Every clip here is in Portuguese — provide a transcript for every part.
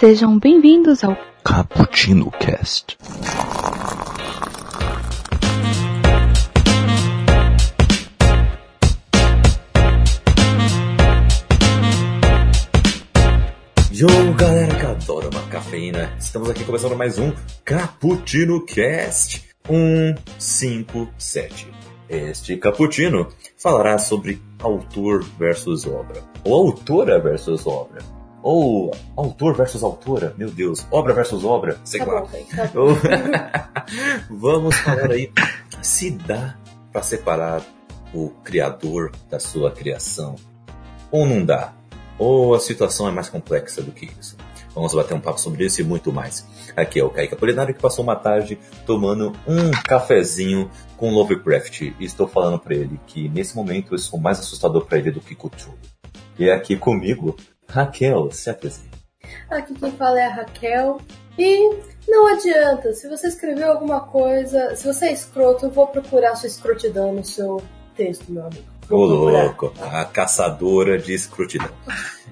Sejam bem-vindos ao Cappuccino Cast. Yo, galera que adora uma cafeína, estamos aqui começando mais um Cappuccino Cast 157. Este Cappuccino falará sobre autor versus obra, ou autora versus obra, ou autor versus autora, meu Deus, obra versus obra, sei Tá lá. bom, tá bom. Vamos falar aí se dá para separar o criador da sua criação ou não dá, ou a situação é mais complexa do que isso. Vamos bater um papo sobre isso e muito mais. Aqui é o Kaique Apolinário que passou uma tarde tomando um cafezinho com Lovecraft e estou falando para ele que nesse momento eu sou mais assustador para ele do que Cthulhu. E é aqui comigo, Raquel, se apresenta. Aqui quem fala é a Raquel. E não adianta, se você escreveu alguma coisa, se você é escroto, eu vou procurar sua escrotidão no seu texto, meu amigo. Ô louco, a caçadora de escrutidão.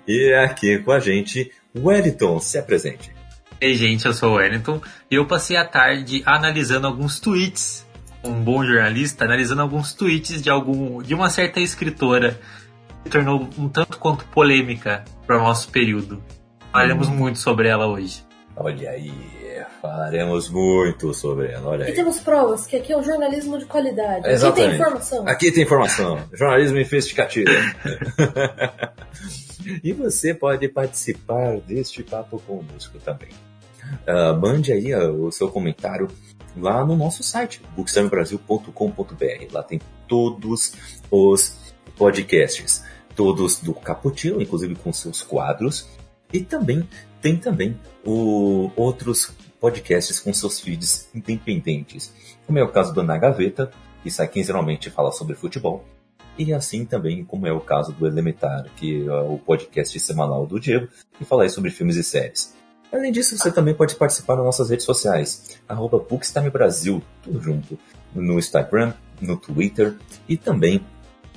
E é aqui com a gente, Wellington, se apresente. Ei, gente, eu sou o Wellington e eu passei a tarde analisando alguns tweets. Um bom jornalista analisando alguns tweets de algum de uma certa escritora tornou um tanto quanto polêmica para o nosso período. Falaremos muito sobre ela hoje. Olha aí, falaremos muito sobre ela, olha E aí. temos provas que aqui é um jornalismo de qualidade. Aqui tem Exatamente. informação. Aqui tem informação, jornalismo investigativo. e você pode participar deste papo conosco também. Ah, mande aí ah, o seu comentário lá no nosso site, bookstamebrasil.com.br. Lá tem todos os podcasts, todos do Caputino, inclusive com seus quadros, e também tem também o, outros podcasts com seus feeds independentes, como é o caso do Na Gaveta, que sai quinzenalmente e fala sobre futebol, e assim também como é o caso do Elementar, que é o podcast semanal do Diego, que fala aí sobre filmes e séries. Além disso, você também pode participar nas nossas redes sociais, arroba Brasil, tudo junto, no Instagram, no Twitter e também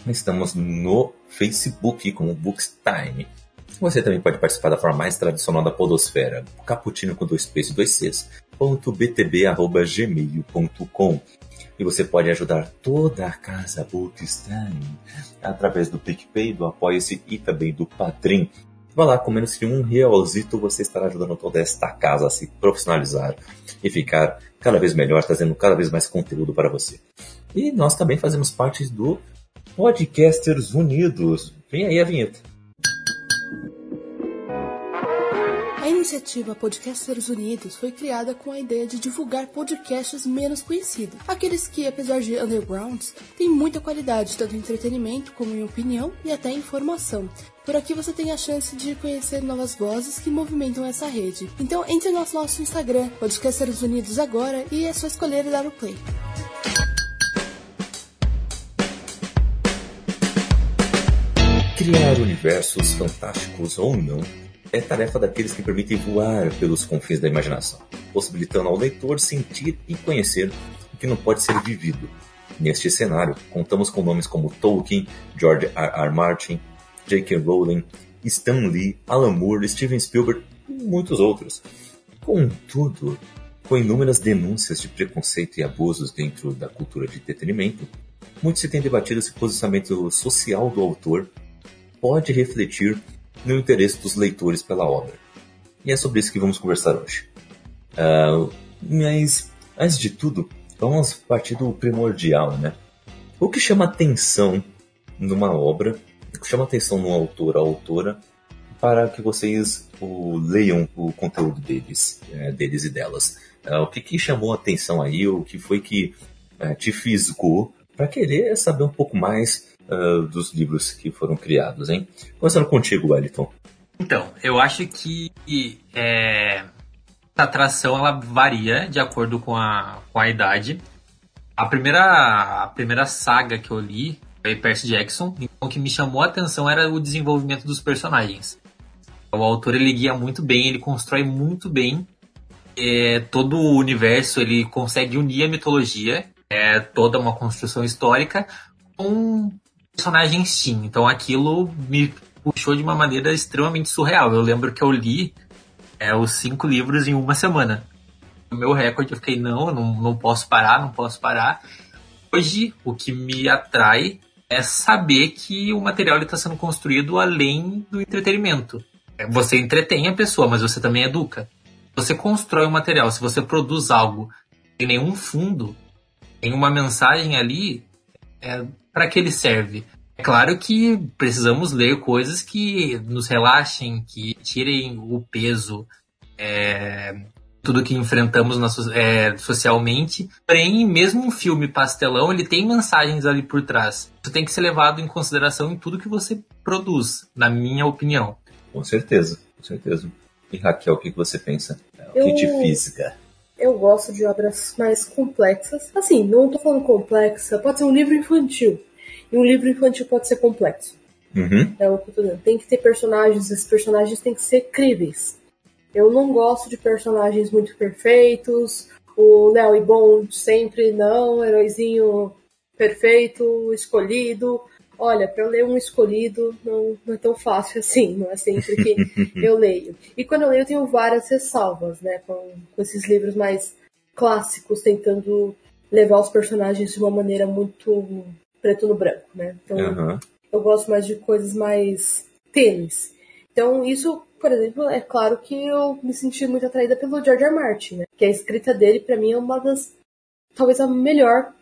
estamos no Facebook como Bookstime. Você também pode participar da forma mais tradicional da podosfera, caputino com dois p's e dois c's, ponto btb, arroba gmail.com. E você pode ajudar toda a casa Bookstime através do PicPay, do Apoia-se e também do Padrim. Vá lá, com menos que um realzito, você estará ajudando toda esta casa a se profissionalizar e ficar cada vez melhor, trazendo cada vez mais conteúdo para você. E nós também fazemos parte do Podcasters Unidos. Vem aí a vinheta. A iniciativa Podcasters Unidos foi criada com a ideia de divulgar podcasts menos conhecidos, aqueles que, apesar de undergrounds, têm muita qualidade, tanto em entretenimento como em opinião e até informação. Por aqui você tem a chance de conhecer novas vozes que movimentam essa rede. Então entre no nosso, Instagram, Podcasters Unidos agora, e é só escolher e dar o play. Criar universos fantásticos ou não é tarefa daqueles que permitem voar pelos confins da imaginação, possibilitando ao leitor sentir e conhecer o que não pode ser vivido. Neste cenário, contamos com nomes como Tolkien, George R. R. Martin, J.K. Rowling, Stan Lee, Alan Moore, Steven Spielberg e muitos outros. Contudo, com inúmeras denúncias de preconceito e abusos dentro da cultura de entretenimento, muito se tem debatido se o posicionamento social do autor pode refletir no interesse dos leitores pela obra. E é sobre isso que vamos conversar hoje. Ah, mas, antes de tudo, vamos partir do primordial, né? O que chama atenção numa obra, o que chama atenção no autor ou autora, para que vocês o, leiam o conteúdo deles, é, deles e delas. Ah, o que, que chamou atenção aí, o que foi que eh, te fisgou para querer saber um pouco mais ah, dos livros que foram criados, hein? Começando contigo, Wellington. Então, eu acho que é, a atração ela varia de acordo com a, com a idade. A primeira, a primeira saga que eu li foi Percy Jackson. Então, o que me chamou a atenção era o desenvolvimento dos personagens. O autor ele guia muito bem, ele constrói muito bem é, todo o universo, ele consegue unir a mitologia, é, toda uma construção histórica, com personagens sim. Então aquilo me puxou de uma maneira extremamente surreal. Eu lembro que eu li é os cinco livros em uma semana. O meu recorde, eu fiquei, não, não, não posso parar, não posso parar. Hoje, o que me atrai é saber que o material está sendo construído além do entretenimento. É, você entretém a pessoa, mas você também educa. Você constrói um material, se você produz algo sem nenhum fundo, tem uma mensagem ali, é, para que ele serve? É claro que precisamos ler coisas que nos relaxem, que tirem o peso, é, tudo que enfrentamos na, é, socialmente. Porém, mesmo um filme pastelão, ele tem mensagens ali por trás. Isso tem que ser levado em consideração em tudo que você produz, na minha opinião. Com certeza, com certeza. E Raquel, o que você pensa? O que de física? Eu gosto de obras mais complexas. Assim, não estou falando complexa, pode ser um livro infantil. E um livro infantil pode ser complexo. Uhum. É o que eu tô dizendo. Tem que ter personagens, esses personagens têm que ser críveis. Eu não gosto de personagens muito perfeitos, o Léo e Bom sempre não, heróizinho perfeito, escolhido. Olha, para eu ler um escolhido não, não, é tão fácil assim, não é sempre que eu leio. E quando eu leio, eu tenho várias ressalvas, né, com, com esses livros mais clássicos, tentando levar os personagens de uma maneira muito preto no branco, né? Então, uhum. eu gosto mais de coisas mais tênis. Então, isso, por exemplo, é claro que eu me senti muito atraída pelo George R. Martin, né? Que a escrita dele, para mim, é uma das. talvez a melhor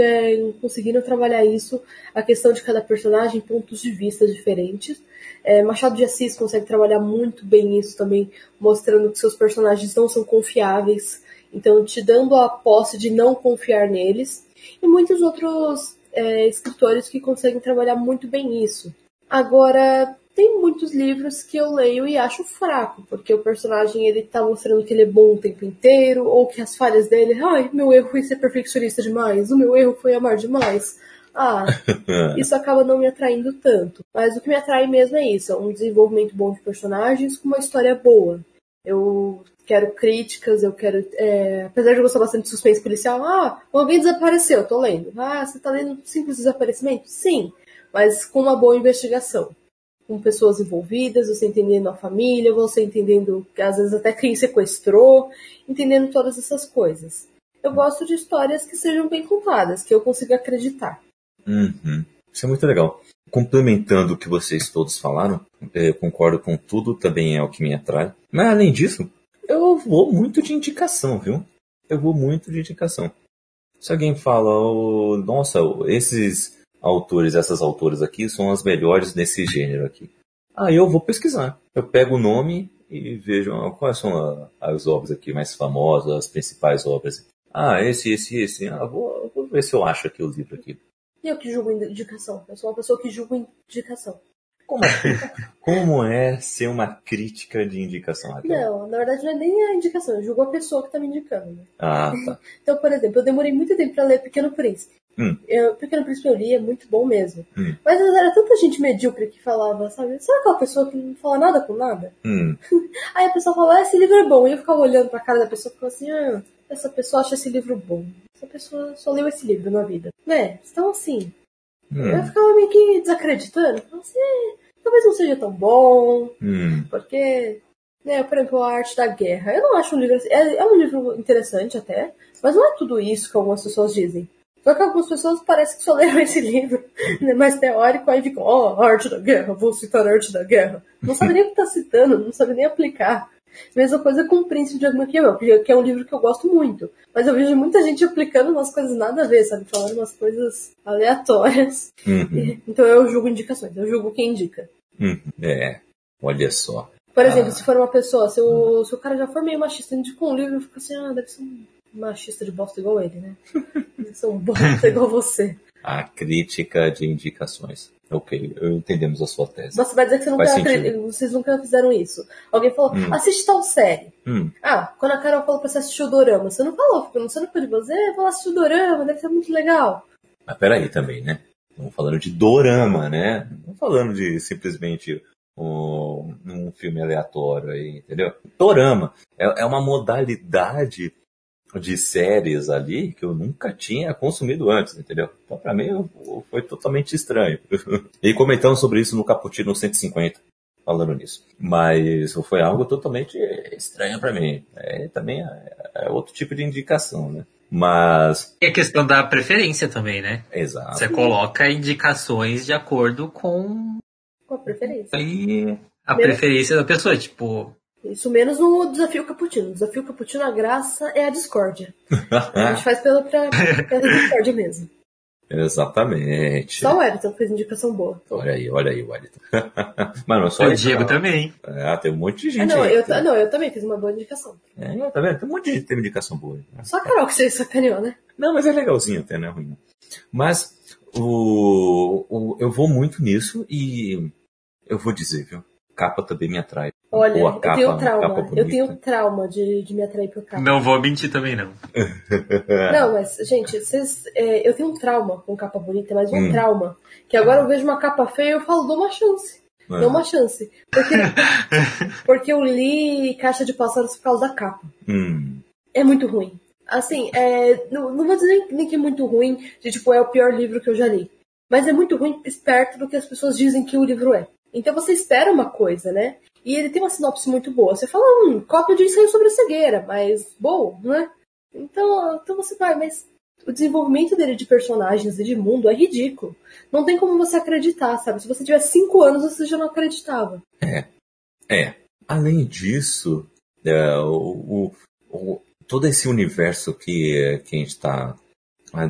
é, conseguindo trabalhar isso, a questão de cada personagem, pontos de vista diferentes. É, Machado de Assis consegue trabalhar muito bem isso também, mostrando que seus personagens não são confiáveis, então te dando a posse de não confiar neles. E muitos outros é, escritores que conseguem trabalhar muito bem isso. Agora, tem muitos livros que eu leio e acho fraco, porque o personagem ele tá mostrando que ele é bom o tempo inteiro, ou que as falhas dele, ai, meu erro foi ser perfeccionista demais, o meu erro foi amar demais. Ah, isso acaba não me atraindo tanto. Mas o que me atrai mesmo é isso, é um desenvolvimento bom de personagens com uma história boa. Eu quero críticas, eu quero. É, apesar de eu gostar bastante de suspense policial, ah, alguém desapareceu, tô lendo. Ah, você tá lendo simples desaparecimento? Sim, mas com uma boa investigação. Com pessoas envolvidas, você entendendo a família, você entendendo que às vezes até quem sequestrou, entendendo todas essas coisas. Eu gosto de histórias que sejam bem contadas, que eu consiga acreditar. Uhum. Isso é muito legal. Complementando o que vocês todos falaram, eu concordo com tudo, também é o que me atrai. Mas além disso, eu vou muito de indicação, viu? Eu vou muito de indicação. Se alguém fala, oh, nossa, esses autores, essas autoras aqui são as melhores desse gênero aqui. Aí eu vou pesquisar. Eu pego o nome e vejo ah, quais são as obras aqui mais famosas, as principais obras. Ah, esse, esse, esse. Ah, vou, vou ver se eu acho aqui o livro aqui. Eu que julgo indicação. Eu sou uma pessoa que julga indicação. Como é, como é ser uma crítica de indicação? Raquel? Não, na verdade não é nem a indicação, eu julgo a pessoa que está me indicando. Né? Ah, tá. Então, por exemplo, eu demorei muito tempo para ler Pequeno Príncipe. Hum. Eu, Pequeno Príncipe eu li, é muito bom mesmo. Hum. Mas era tanta gente medíocre que falava, sabe? Sabe aquela pessoa que não fala nada com nada? Hum. Aí a pessoa fala, ah, esse livro é bom. E eu ficava olhando pra cara da pessoa e falava assim, ah, essa pessoa acha esse livro bom. Essa pessoa só leu esse livro na vida. Né? Então assim, Hum. eu ficava meio que desacreditando. Falava assim, é, talvez não seja tão bom, Hum. porque, né, por exemplo, a arte da guerra. Eu não acho um livro assim, é, é um livro interessante até, mas não é tudo isso que algumas pessoas dizem. Só que algumas pessoas parecem que só leram esse livro né, mais teórico, aí ficam, ó, oh, a arte da guerra, vou citar a arte da guerra. Não sabe nem o que tá citando, não sabe nem aplicar. Mesma coisa com o Príncipe de Maquiavel, que é um livro que eu gosto muito. Mas eu vejo muita gente aplicando umas coisas nada a ver, sabe? Falando umas coisas aleatórias. Uhum. Então eu julgo indicações, eu julgo quem indica. Uhum. É, olha só. Por exemplo, Ah. se for uma pessoa, se o, se o cara já for meio machista, indicou um livro, eu fico assim, ah, deve ser um machista de bosta igual ele, né? Deve ser um bosta igual você. A crítica de indicações. Ok, eu entendemos a sua tese. Você vai dizer que você nunca vocês nunca fizeram isso. Alguém falou, Hum. assiste tal série. Hum, Ah, quando a Carol falou pra você assistir o Dorama, você não falou, você não pôde dizer, vou lá assistir o Dorama, deve ser muito legal. mas peraí também, né? Estamos falando de dorama, né? Não falando de simplesmente um, um filme aleatório aí, entendeu? Dorama é, é uma modalidade de séries ali que eu nunca tinha consumido antes, entendeu? Então pra mim foi totalmente estranho. E comentamos sobre isso no Caputino 150. falando nisso. Mas foi algo totalmente estranho para mim. É, também é, é, outro tipo de indicação, né? Mas. E a questão da preferência também, né? Exato. Você coloca indicações de acordo com. Com a preferência. E a preferência da pessoa. Tipo, isso menos no desafio cappuccino. O desafio cappuccino, a graça é a discórdia. a gente faz pela, pra, pela discórdia mesmo. Exatamente. Só o Wellington fez indicação boa. Olha aí, olha aí, Wellington. Mano, só o Diego também. É, tem um monte de gente ah, não, aí. Eu, tem... não, eu também fiz uma boa indicação. É, tá vendo? Tem um monte de gente que teve indicação boa. Só a Carol que você sacaneou, né? Não, mas é legalzinho até, não é ruim. Mas o, o, eu vou muito nisso e eu vou dizer, viu? Capa também me atrai. Olha, capa, eu tenho trauma. Eu tenho trauma de, de me atrair por capa. Não vou mentir também, não. Não, mas, gente, vocês, é, eu tenho um trauma com capa bonita, mas um Hum. trauma. Que agora eu vejo uma capa feia e eu falo, dou uma chance. É. Dou uma chance. Porque, porque eu li Caixa de Pássaros por causa da capa. Hum, É muito ruim. Assim, é, não, não vou dizer nem, nem que é muito ruim, de tipo, é o pior livro que eu já li. Mas é muito ruim perto do que as pessoas dizem que o livro é. Então você espera uma coisa, né? E ele tem uma sinopse muito boa. Você fala, hum, cópia de ensaio sobre cegueira, mas bom, né? Então, então você vai, mas o desenvolvimento dele de personagens e de mundo é ridículo. Não tem como você acreditar, sabe? Se você tiver cinco anos, você já não acreditava. é. Além disso, é, o, o- o- todo esse universo que, que a gente está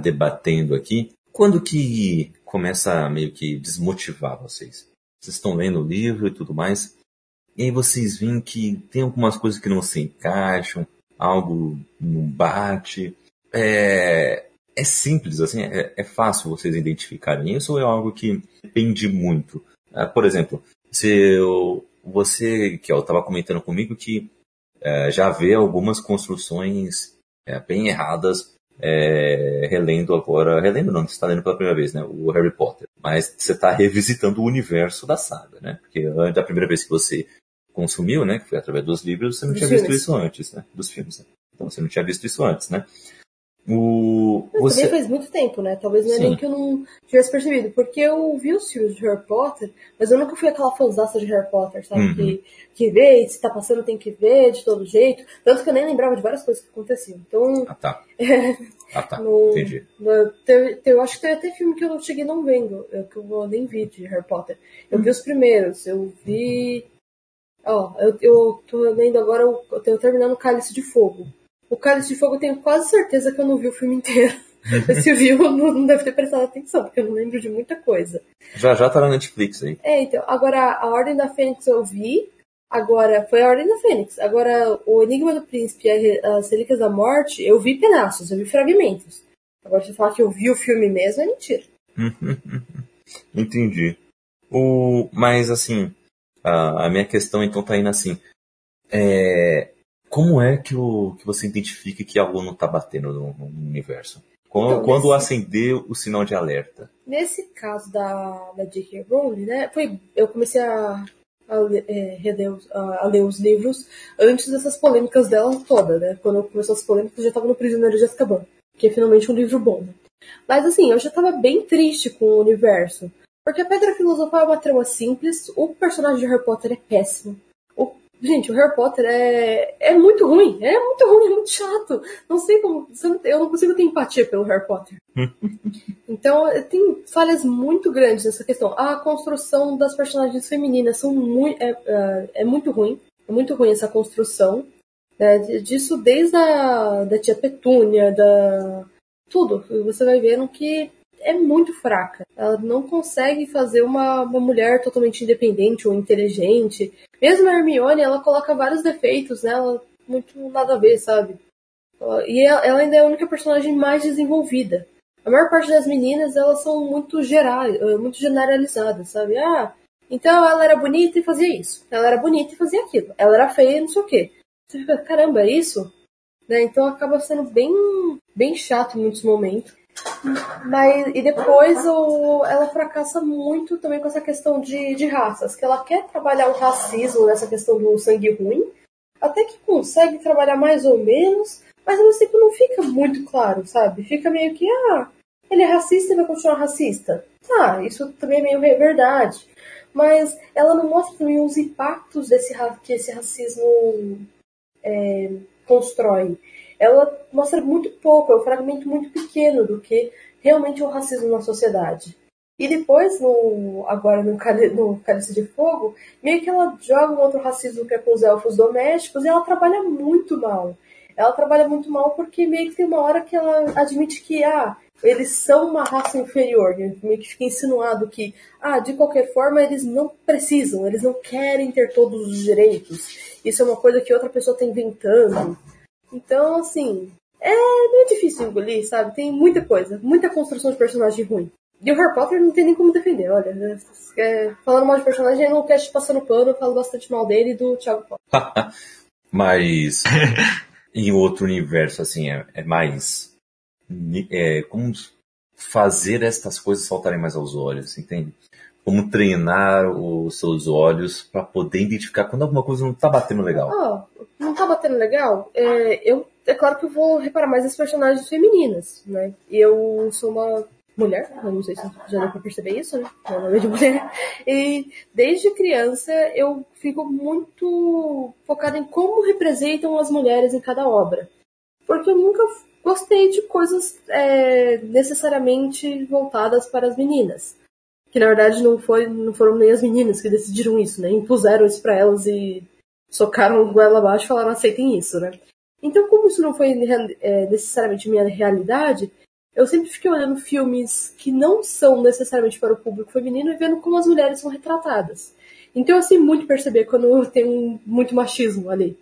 debatendo aqui, quando que começa a meio que desmotivar vocês? Vocês estão lendo o livro e tudo mais, e aí vocês veem que tem algumas coisas que não se encaixam, algo não bate. É, é simples, assim, é, é fácil vocês identificarem isso ou é algo que depende muito? Ah, por exemplo, se eu- você, que estava comentando comigo que eh, já vê algumas construções eh, bem erradas eh, relendo agora, relendo não, você está lendo pela primeira vez, né, o Harry Potter, mas você está revisitando o universo da saga, né, porque antes da primeira vez que você consumiu, né, que foi através dos livros, você não Dos tinha visto filmes. isso antes, né, dos filmes, né? então você não tinha visto isso antes, né. O, Mas você, também faz muito tempo, né? Talvez não é nem que eu não tivesse percebido. Porque eu vi os filmes de Harry Potter, mas eu nunca fui aquela fãzaça de Harry Potter, sabe? Uhum. Que, que vê, e se tá passando tem que ver de todo jeito. Tanto que eu nem lembrava de várias coisas que aconteciam. Então, ah tá, ah tá, no, entendi. no- eu acho que teve até filme que eu cheguei não vendo, eu, que eu nem vi de Harry Potter. Eu vi os primeiros, eu vi. Ó, eu, eu tô lendo agora, eu tô terminando o Cálice de Fogo. O Cálice de Fogo eu tenho quase certeza que eu não vi o filme inteiro. Mas se viu, eu não, não deve ter prestado atenção, porque eu não lembro de muita coisa. Já já tá na Netflix aí. É, então, agora a Ordem da Fênix eu vi. Agora, foi a Ordem da Fênix. Agora, o Enigma do Príncipe e as Relíquias da Morte, eu vi pedaços, eu vi fragmentos. Agora, se falar que eu vi o filme mesmo, é mentira. Entendi. O, mas assim, a, a minha questão então tá indo assim. É, como é que, o, que você identifica que algo não tá batendo no, no universo? Quando, Então, quando nesse- acender o sinal de alerta? Nesse caso da, da J.K. Rowling, né, foi, eu comecei a, a, é, a- a ler os livros antes dessas polêmicas dela toda, né? Quando começou as polêmicas, eu já tava no Prisioneiro de Azkaban, que é finalmente um livro bom, né? Mas assim, eu já tava bem triste com o universo. Porque a Pedra Filosofal é uma trama simples, o personagem de Harry Potter é péssimo. O- gente, o Harry Potter é, é muito ruim, é muito ruim, é muito chato. Não sei como. Eu não consigo ter empatia pelo Harry Potter. Então, tem falhas muito grandes nessa questão. A construção das personagens femininas são muito, é, é- é muito ruim. É muito ruim essa construção. né? Disso desde a da tia Petúnia, da. Tudo. Você vai vendo que é muito fraca. Ela não consegue fazer uma, uma mulher totalmente independente ou inteligente. Mesmo a Hermione, ela coloca vários defeitos nela, muito nada a ver, sabe? E ela ela ainda é a única personagem mais desenvolvida. A maior parte das meninas, elas são muito gerais, eh, muito generalizadas, sabe? Ah, então ela era bonita e fazia isso. Ela era bonita e fazia aquilo. Ela era feia e não sei o quê. Você fica, caramba, é isso? Né? Então acaba sendo bem, bem chato em muitos momentos. Mas, e depois o, ela fracassa muito também com essa questão de, de raças, que ela quer trabalhar o racismo nessa questão do sangue ruim, até que consegue trabalhar mais ou menos, mas ao tempo não fica muito claro, sabe? Fica meio que, ah, ele é racista e vai continuar racista. Tá, isso também é meio verdade. mas ela não mostra também os impactos desse que esse racismo é, constrói. Ela mostra muito pouco, é um fragmento muito pequeno do que realmente é o racismo na sociedade. E depois, no, agora no, no Cálice de Fogo, meio que ela joga um outro racismo que é com os elfos domésticos e ela trabalha muito mal. Ela trabalha muito mal porque meio que tem uma hora que ela admite que, ah, eles são uma raça inferior, meio que fica insinuado que, ah, de qualquer forma eles não precisam, eles não querem ter todos os direitos. Isso é uma coisa que outra pessoa está inventando. Então, assim, é meio difícil engolir, sabe? Tem muita coisa, muita construção de personagem ruim. E o Harry Potter não tem nem como defender, olha. Né? É, falando mal de personagem, no cast passando pano, eu falo bastante mal dele e do Thiago Potter. Mas em outro universo, assim, é, é mais. É, como fazer estas coisas saltarem mais aos olhos, entende? Como treinar os seus olhos para poder identificar quando alguma coisa não tá batendo legal. Oh, não tá batendo legal? É, eu, é claro que eu vou reparar mais nas personagens femininas, né? E eu sou uma mulher, não sei se já deu pra perceber isso, né? Meu nome é de mulher. E desde criança eu fico muito focada em como representam as mulheres em cada obra. Porque eu nunca gostei de coisas é, necessariamente voltadas para as meninas. Que na verdade não, foi, não foram nem as meninas que decidiram isso, né? Impuseram isso para elas e socaram goela abaixo e falaram aceitem isso, né? Então, como isso não foi é, necessariamente minha realidade, eu sempre fiquei olhando filmes que não são necessariamente para o público feminino e vendo como as mulheres são retratadas. Então eu sei muito perceber quando tem muito machismo ali.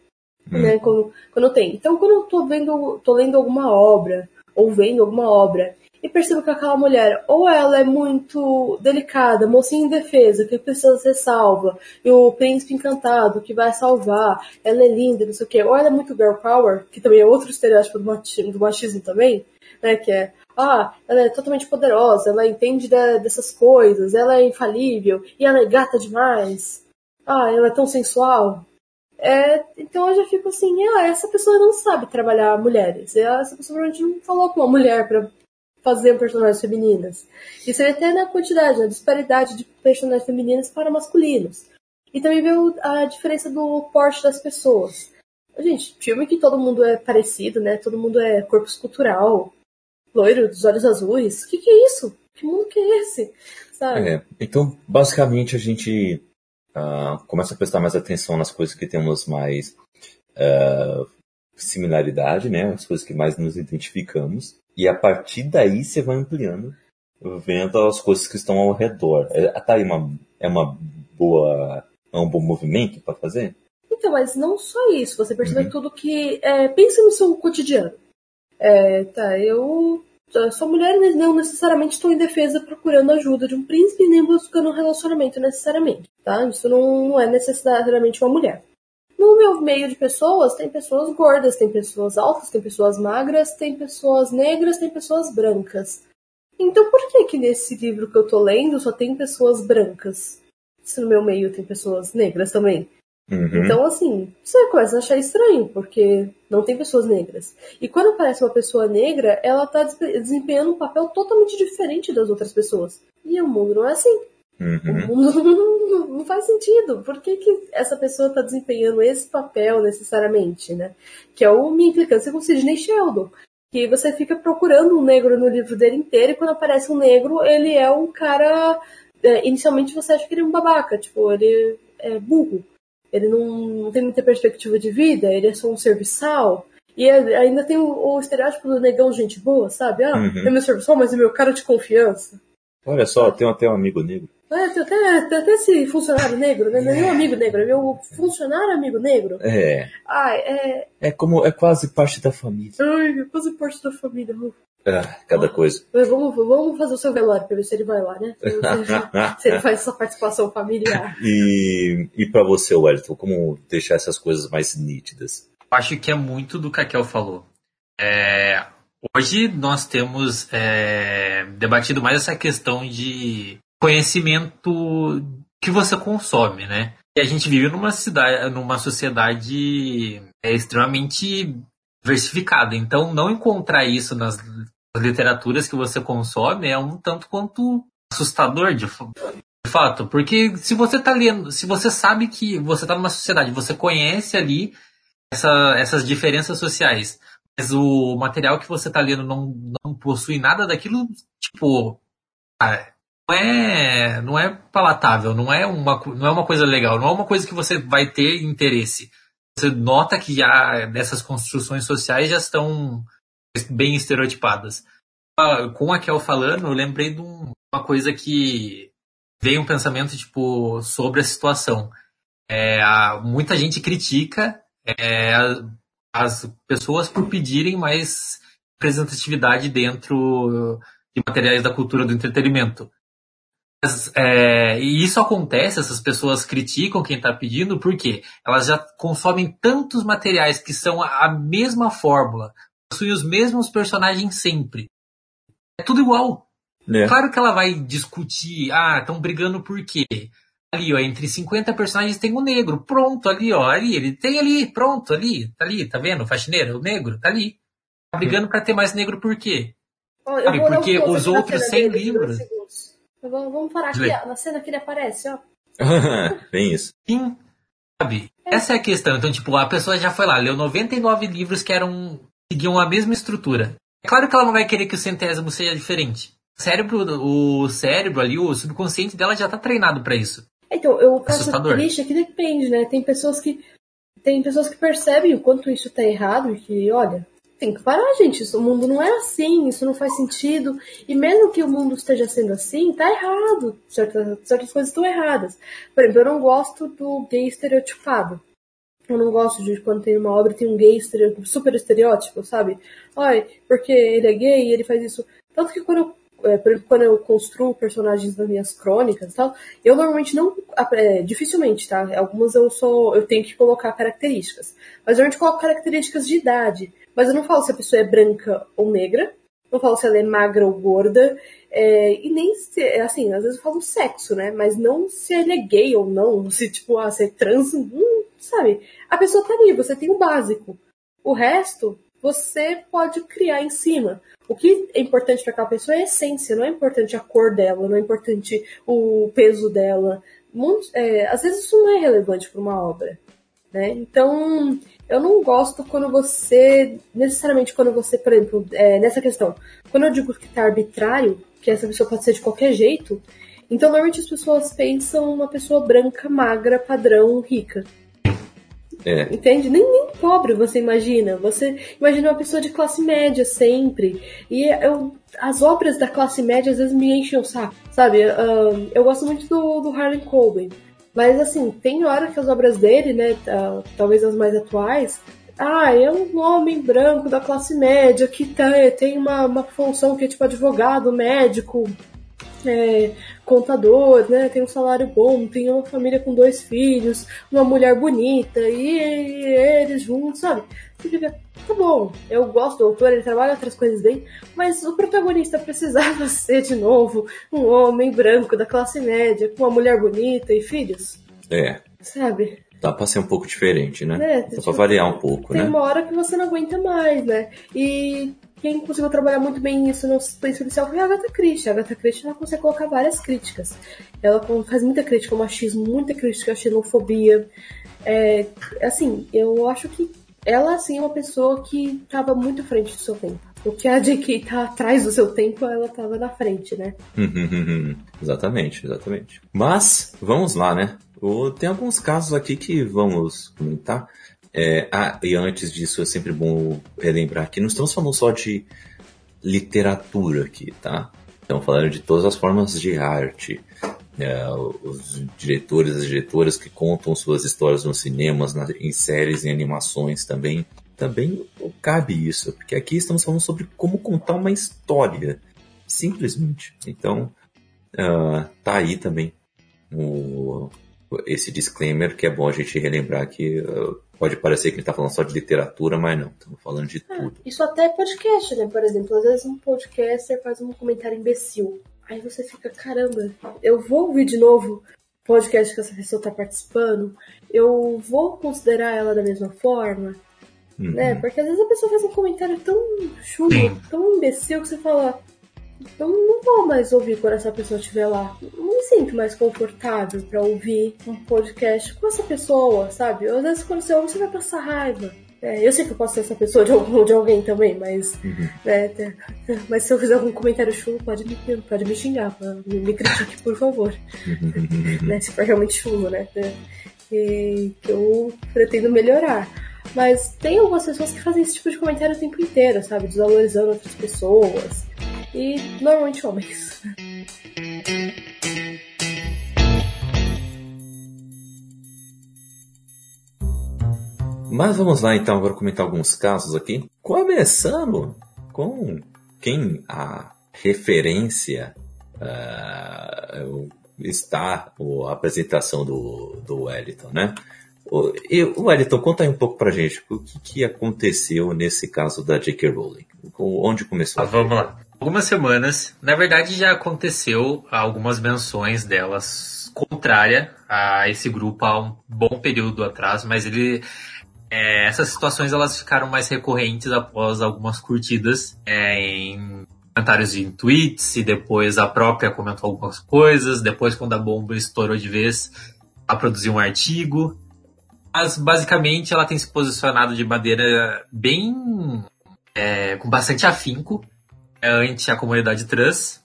Hum. Né, quando, quando tem. Então quando eu tô vendo, tô lendo alguma obra, ou vendo alguma obra, e percebo que aquela mulher, ou ela é muito delicada, mocinha indefesa, que precisa ser salva, e o príncipe encantado que vai salvar, ela é linda, não sei o quê, ou ela é muito girl power, que também é outro estereótipo do machismo, também, né, que é ah, ela é totalmente poderosa, ela entende da, dessas coisas, ela é infalível, e ela é gata demais. Ah, ela é tão sensual. É, então eu já fico assim, ah, essa pessoa não sabe trabalhar mulheres. Essa pessoa provavelmente não falou com uma mulher para fazer personagens femininas. Isso é até na quantidade, na disparidade de personagens femininas para masculinos. E também vê a diferença do porte das pessoas. Gente, filme que todo mundo é parecido, né? Todo mundo é corpo escultural loiro dos olhos azuis. O que, que é isso? Que mundo que é esse? Sabe? É, então, basicamente, a gente uh, começa a prestar mais atenção nas coisas que temos mais uh, similaridade, né? As coisas que mais nos identificamos. E a partir daí você vai ampliando, vendo as coisas que estão ao redor. É, tá aí uma, é uma boa. É um bom movimento para fazer? Então, mas não só isso. Você percebe uhum. tudo que. É, pensa no seu cotidiano. É, tá, eu sou mulher, mas não necessariamente estou em defesa procurando ajuda de um príncipe, nem buscando um relacionamento necessariamente, tá? Isso não, não é necessariamente uma mulher. No meu meio de pessoas, tem pessoas gordas, tem pessoas altas, tem pessoas magras, tem pessoas negras, tem pessoas brancas. Então por que que nesse livro que eu tô lendo só tem pessoas brancas? Se no meu meio tem pessoas negras também? Uhum. Então, assim, você começa a achar estranho, porque não tem pessoas negras. E quando aparece uma pessoa negra, ela tá desempenhando um papel totalmente diferente das outras pessoas. E o mundo não é assim. Uhum. Não faz sentido. Por que, que essa pessoa está desempenhando esse papel necessariamente, né? Que é o minha implicância com Sidney Sheldon. Que você fica procurando um negro no livro dele inteiro e quando aparece um negro, ele é um cara. É, inicialmente você acha que ele é um babaca, tipo, ele é burro ele não, não tem muita perspectiva de vida, ele é só um serviçal. E ainda tem o, o, estereótipo do negão gente boa, sabe? Ah, uhum. é meu serviçal, mas é meu cara de confiança. Olha só, tem até um amigo negro. É, tem até, tem até esse funcionário negro, né? Não é meu amigo negro, é meu funcionário amigo negro. É. Ai, é. É como, é quase parte da família. Ai, é quase parte da família. Ah, cada coisa. Vamos, vamos fazer o seu velório pra ver se ele vai lá, né? Se ele faz essa participação familiar. E, e para você, Wellington, como deixar essas coisas mais nítidas? Acho que é muito do que a Kel falou. É, hoje nós temos é, debatido mais essa questão de conhecimento que você consome, né? E a gente vive numa cidade, numa sociedade é, extremamente diversificada. Então, não encontrar isso nas literaturas que você consome é um tanto quanto assustador de De fato, porque se você tá lendo, se você sabe que você tá numa sociedade, você conhece ali essa, essas diferenças sociais, mas o material que você tá lendo não, não possui nada daquilo, tipo, ah, não é, não é palatável, não é, uma, não é uma coisa legal, não é uma coisa que você vai ter interesse. Você nota que já nessas construções sociais já estão bem estereotipadas. Ah, com a Kel falando, eu lembrei de uma coisa que veio um pensamento tipo sobre a situação. É, muita gente critica é, as pessoas por pedirem mais representatividade dentro de materiais da cultura do entretenimento. Mas, é, e isso acontece, essas pessoas criticam quem está pedindo, porque elas já consomem tantos materiais que são a mesma fórmula, possuem os mesmos personagens sempre. É tudo igual. É. Claro que ela vai discutir, ah, estão brigando por quê? Ali, ó, entre 50 personagens tem o um negro, pronto, ali, ó, ali, ele tem ali, pronto, ali, tá ali, tá vendo? Faxineiro, o negro, tá ali. Tá brigando para ter mais negro por quê? Sabe, porque os outros 100 livros. Vamos parar aqui, ó, na cena que ele aparece, ó. Bem isso. Sim, sabe? É. Essa é a questão. Então, tipo, a pessoa já foi lá, leu 99 livros que eram seguiam a mesma estrutura. É claro que ela não vai querer que o centésimo seja diferente. O cérebro, o cérebro ali, o subconsciente dela já tá treinado para isso. Então, eu caso triste é que depende, né? Tem pessoas que tem pessoas que percebem o quanto isso tá errado e que, olha, tem que parar, gente. Isso, o mundo não é assim, isso não faz sentido. E mesmo que o mundo esteja sendo assim, tá errado. Certas, certas coisas estão erradas. Por exemplo, eu não gosto do gay estereotipado. Eu não gosto de quando tem uma obra tem um gay super estereótipo, sabe? Ai, porque ele é gay e ele faz isso. Tanto que quando eu é, por exemplo, quando eu construo personagens nas minhas crônicas e tal, eu normalmente não. É, dificilmente, tá? Algumas eu sou. eu tenho que colocar características. Mas normalmente coloco características de idade. Mas eu não falo se a pessoa é branca ou negra. Não falo se ela é magra ou gorda. É, e nem se. Assim, às vezes eu falo sexo, né? Mas não se ele é gay ou não. Se, tipo, ah, se é trans. Hum, sabe? A pessoa tá ali, você tem o básico. O resto, você pode criar em cima. O que é importante para aquela pessoa é a essência, não é importante a cor dela, não é importante o peso dela. é, às vezes isso não é relevante para uma obra. Né? Então, eu não gosto quando você, necessariamente quando você, por exemplo, é, nessa questão, quando eu digo que está arbitrário, que essa pessoa pode ser de qualquer jeito, então normalmente as pessoas pensam uma pessoa branca, magra, padrão, rica. É. Entende? Nem, nem pobre você imagina. Você imagina uma pessoa de classe média sempre. E eu, as obras da classe média às vezes me enchem o saco, sabe? Uh, eu gosto muito do, do Harlan Coben. Mas assim, tem hora que as obras dele, né, uh, talvez as mais atuais, ah, é um homem branco da classe média que tem uma, uma função que é tipo advogado, médico, é, contador, né? Tem um salário bom, tem uma família com dois filhos, uma mulher bonita, e, eles juntos, sabe? Você fica, tá bom, eu gosto do autor, ele trabalha outras coisas bem, mas o protagonista precisava ser de novo um homem branco da classe média, com uma mulher bonita e filhos. É. Sabe? Dá pra ser um pouco diferente, né? É, Dá tipo, pra variar um pouco, tem né? Tem uma hora que você não aguenta mais, né? E quem conseguiu trabalhar muito bem isso no suspense policial foi a Agatha Christie. A Agatha Christie ela consegue colocar várias críticas. Ela faz muita crítica ao machismo, muita crítica à xenofobia. É, assim, eu acho que ela, assim, é uma pessoa que estava muito à frente do seu tempo. O que a J.K. tá atrás do seu tempo, ela estava na frente, né? exatamente, exatamente. Mas, vamos lá, né? Tem alguns casos aqui que vamos comentar. É, ah, e antes disso, é sempre bom relembrar que não estamos falando só de literatura aqui, tá? Estamos falando de todas as formas de arte. É, os diretores e diretoras que contam suas histórias nos cinemas, em séries, em animações também. Também cabe isso, porque aqui estamos falando sobre como contar uma história, simplesmente. Então, uh, tá aí também o, esse disclaimer que é bom a gente relembrar que uh, pode parecer que ele está falando só de literatura, mas não, estamos falando de é, tudo. Isso até é podcast, né? Por exemplo, às vezes um podcaster faz um comentário imbecil. Aí você fica, caramba, eu vou ouvir de novo o podcast que essa pessoa está participando, eu vou considerar ela da mesma forma, uhum. né? Porque às vezes a pessoa faz um comentário tão chulo, tão imbecil que você fala, eu não vou mais ouvir quando essa pessoa estiver lá. Não me sinto mais confortável pra ouvir um podcast com essa pessoa, sabe? Às vezes quando você ouve, você vai passar raiva. É, eu sei que eu posso ser essa pessoa de, algum, de alguém também, mas. né, te- mas se eu fizer algum comentário chulo, pode me, pode me xingar, me, me critique, por favor. né, se for realmente chulo, né? E que eu pretendo melhorar. Mas tem algumas pessoas que fazem esse tipo de comentário o tempo inteiro, sabe? Desvalorizando outras pessoas. E normalmente homens. Mas vamos lá então agora comentar alguns casos aqui. Começando com quem a referência ah, está o- a apresentação do, do Wellington, né? O, e, o Wellington, conta aí um pouco pra gente o que, que aconteceu nesse caso da J.K. Rowling. Onde começou? Ah, vamos lá. Algumas semanas, na verdade já aconteceu algumas menções delas contrária a esse grupo há um bom período atrás, mas ele é, essas situações elas ficaram mais recorrentes após algumas curtidas é, em comentários em tweets e depois a própria comentou algumas coisas, depois quando a bomba estourou de vez, ela produziu um artigo. Mas basicamente ela tem se posicionado de maneira bem é, com bastante afinco ante a comunidade trans,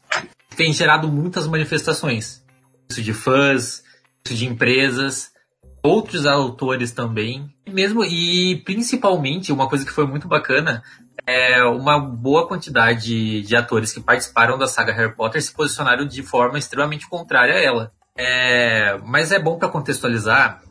tem gerado muitas manifestações. Isso de fãs, isso de empresas, outros autores também. E mesmo e principalmente uma coisa que foi muito bacana é uma boa quantidade de atores que participaram da saga Harry Potter se posicionaram de forma extremamente contrária a ela. É, mas é bom para contextualizar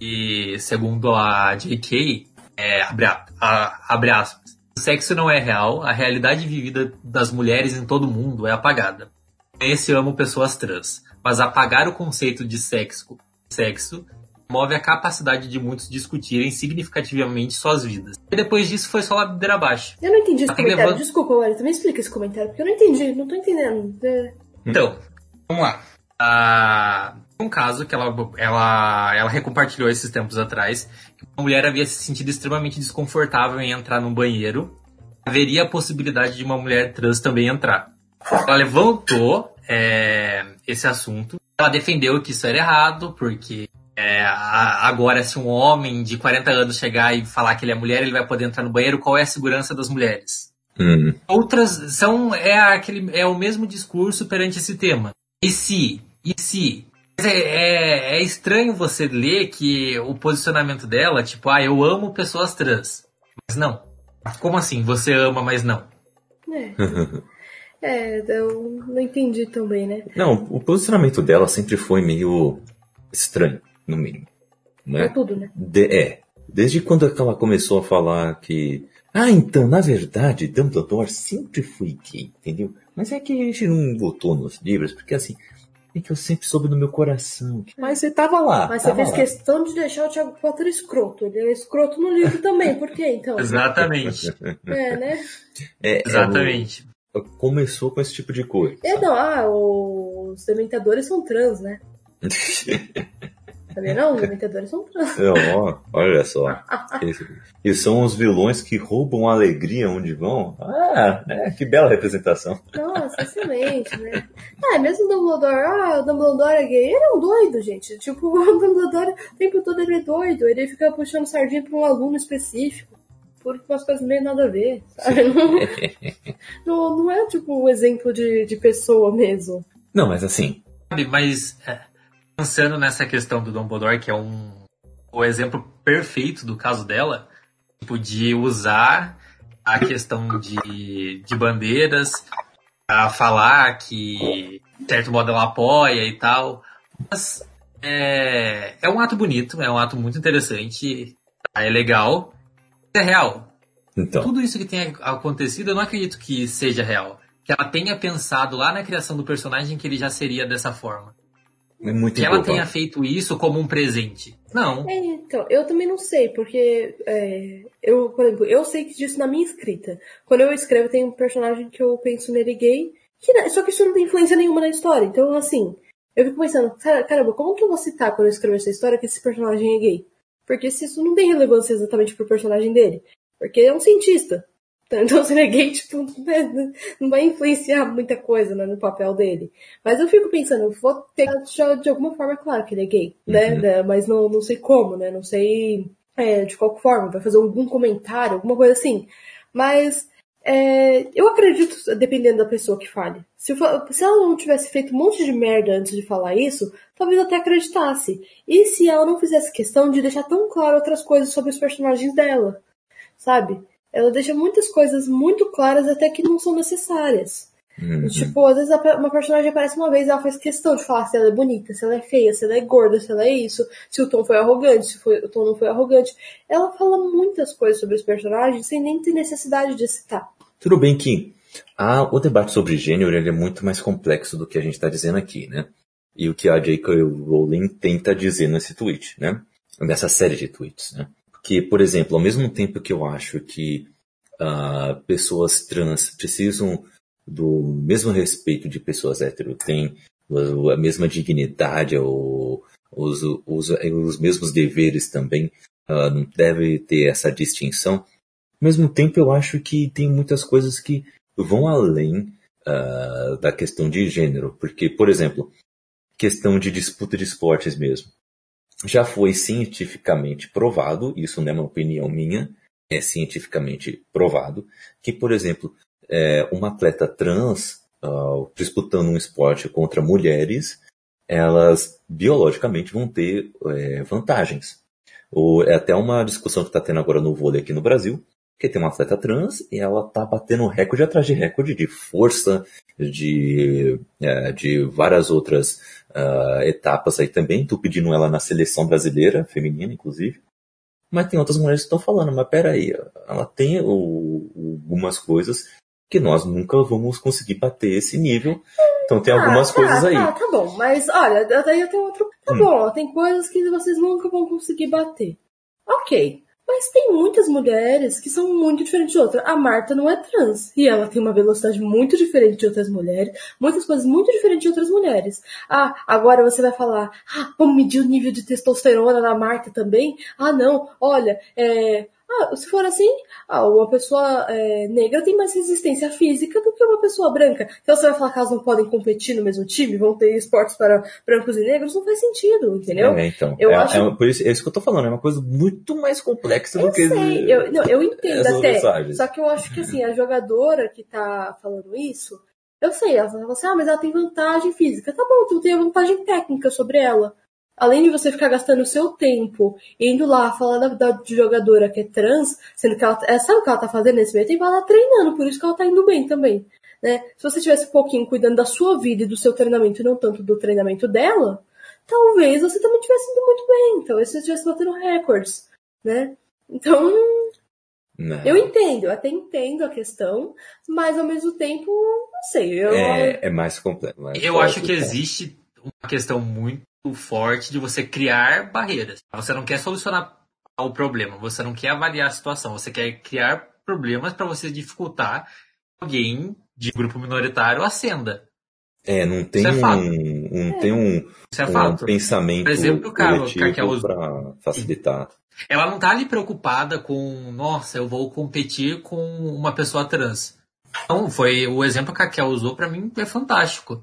e segundo a J.K. É, abre, a- a- abre aspas. O sexo não é real, a realidade vivida das mulheres em todo o mundo é apagada. Esse amo pessoas trans, mas apagar o conceito de sexo, sexo move a capacidade de muitos discutirem significativamente suas vidas. E depois disso foi só ladeira abaixo. Eu não entendi esse Tem comentário. levando- Desculpa, Wellington, me explica esse comentário, porque eu não entendi, não tô entendendo. É, Então, vamos lá. Ah, um caso que ela, ela, ela recompartilhou esses tempos atrás, que uma mulher havia se sentido extremamente desconfortável em entrar num banheiro. Haveria a possibilidade de uma mulher trans também entrar. Ela levantou é, esse assunto. Ela defendeu que isso era errado, porque é, a- agora se um homem de 40 anos chegar e falar que ele é mulher, ele vai poder entrar no banheiro, qual é a segurança das mulheres? Hum, Outras são é aquele é o mesmo discurso perante esse tema. E se? E se? Mas É, é, é estranho você ler que o posicionamento dela, tipo, ah, eu amo pessoas trans. Mas não. Como assim? Você ama, mas não? é. É, eu não entendi também, né? Não, o posicionamento dela sempre foi meio estranho, no mínimo. Pra Né? tudo, né? De- é, desde quando ela começou a falar que. Ah, então, na verdade, Dumbledore sempre foi gay, entendeu? Mas é que a gente não botou nos livros, porque assim, é que eu sempre soube no meu coração. Mas você tava lá. Mas você tava fez lá. questão de deixar o Thiago Potter escroto. Ele é escroto no livro também, por quê então? Exatamente. É, né? É, é, Exatamente. o- começou com esse tipo de coisa. É, não, ah, os dementadores são trans, né? Sabia não? Os dementadores são trans. Ó, olha só. Eles, eles são os vilões que roubam a alegria onde vão. Ah, né? Que bela representação. Nossa, excelente, né? Ah, mesmo o Dumbledore, ah, o Dumbledore é gay. Ele é um doido, gente. Tipo, o Dumbledore o tempo todo ele é doido. Ele fica puxando sardinha pra um aluno específico. Por umas coisas meio nada a ver, sabe? Não, não, não é tipo um exemplo de, de pessoa mesmo. Não, mas assim, Sabe, Mas é, pensando nessa questão do Dumbledore, que é um o exemplo perfeito do caso dela, tipo, de usar a questão de, de bandeiras a falar que, de certo modo, ela apoia e tal. Mas é, é um ato bonito, é um ato muito interessante, é legal, é real. então. Tudo isso que tem acontecido, eu não acredito que seja real. Que ela tenha pensado lá na criação do personagem que ele já seria dessa forma. É muito Que ela tenha feito isso como um presente. Não. É, então, eu também não sei, porque é, eu, por exemplo, eu sei disso na minha escrita. Quando eu escrevo, tem um personagem que eu penso nele gay, que, não- só que isso não tem influência nenhuma na história. Então, assim, eu fico pensando, "Cara- caramba, como que eu vou citar quando eu escrever essa história que esse personagem é gay? Porque se isso não tem relevância exatamente pro personagem dele. Porque ele é um cientista. Então, se ele é gay, tipo, né, não vai influenciar muita coisa né, no papel dele. Mas eu fico pensando, eu vou ter de alguma forma, é claro que ele é gay, né? Uhum. né, Mas não, não sei como, né? Não sei é, de qual forma, vai fazer algum comentário, alguma coisa assim. Mas é, eu acredito, dependendo da pessoa que fale. Se, se, ela não tivesse feito um monte de merda antes de falar isso, talvez até acreditasse. E se ela não fizesse questão de deixar tão claro outras coisas sobre os personagens dela, sabe? Ela deixa muitas coisas muito claras até que não são necessárias. Uhum. Tipo, às vezes uma personagem aparece uma vez e ela faz questão de falar se ela é bonita, se ela é feia, se ela é gorda, se ela é isso, se o tom foi arrogante, se foi, o tom não foi arrogante. Ela fala muitas coisas sobre os personagens sem nem ter necessidade de citar. Tudo bem que o debate sobre gênero ele é muito mais complexo do que a gente está dizendo aqui, né? E o que a J.K. Rowling tenta dizer nesse tweet, né? Nessa série de tweets, né? Porque, por exemplo, ao mesmo tempo que eu acho que uh, pessoas trans precisam do mesmo respeito de pessoas hétero, têm a mesma dignidade, ou os, os, os mesmos deveres também, uh, não deve ter essa distinção. Ao mesmo tempo, eu acho que tem muitas coisas que vão além uh, da questão de gênero. Porque, por exemplo, questão de disputa de esportes mesmo. Já foi cientificamente provado, isso não é uma opinião minha, é cientificamente provado, que, por exemplo, é, uma atleta trans uh, disputando um esporte contra mulheres, elas biologicamente vão ter é, vantagens. Ou, é até uma discussão que está tendo agora no vôlei aqui no Brasil, que tem uma atleta trans e ela tá batendo recorde atrás de recorde de força, de, é, de várias outras uh, etapas aí também. Tô pedindo ela na seleção brasileira, feminina inclusive. Mas tem outras mulheres que estão falando, mas peraí, ela tem o, algumas coisas que nós nunca vamos conseguir bater esse nível. Então tem algumas ah, tá, coisas aí. Tá, tá bom, mas olha, daí eu tenho outro. Tá hum. bom, tem coisas que vocês nunca vão conseguir bater. Ok. Mas tem muitas mulheres que são muito diferentes de outras. A Marta não é trans. E ela tem uma velocidade muito diferente de outras mulheres. Muitas coisas muito diferentes de outras mulheres. Ah, agora você vai falar, ah, vamos medir o nível de testosterona na Marta também? Ah, não, olha, é, ah, se for assim, ah, uma pessoa é, negra tem mais resistência física do que uma pessoa branca. Então você vai falar que elas não podem competir no mesmo time, vão ter esportes para brancos e negros, não faz sentido, entendeu? É, então. Eu é, acho... é, por isso, é isso que eu tô falando, é uma coisa muito mais complexa eu do que. Sei, eu, não, eu entendo até. Mensagens. Só que eu acho que assim, a jogadora que tá falando isso, eu sei, ela fala assim, ah, mas ela tem vantagem física. Tá bom, então tem a vantagem técnica sobre ela além de você ficar gastando o seu tempo indo lá falar da, da jogadora que é trans, sendo que ela é, sabe o que ela tá fazendo nesse meio tempo? Ela tá treinando, por isso que ela tá indo bem também. Né? Se você tivesse um pouquinho cuidando da sua vida e do seu treinamento e não tanto do treinamento dela, talvez você também tivesse indo muito bem. Talvez você estivesse batendo recordes, né? Então, não. eu entendo, eu até entendo a questão, mas ao mesmo tempo, não sei. Eu... É, é mais complexo. Eu acho que existe uma questão muito forte de você criar barreiras. Você não quer solucionar o problema, você não quer avaliar a situação, você quer criar problemas para você dificultar alguém de grupo minoritário ascenda. É, não tem é um, um, é. tem um, é um pensamento Por exemplo, coletivo para facilitar. Ela não tá ali preocupada com, nossa, eu vou competir com uma pessoa trans. Então, foi o exemplo que a Kel usou para mim é fantástico.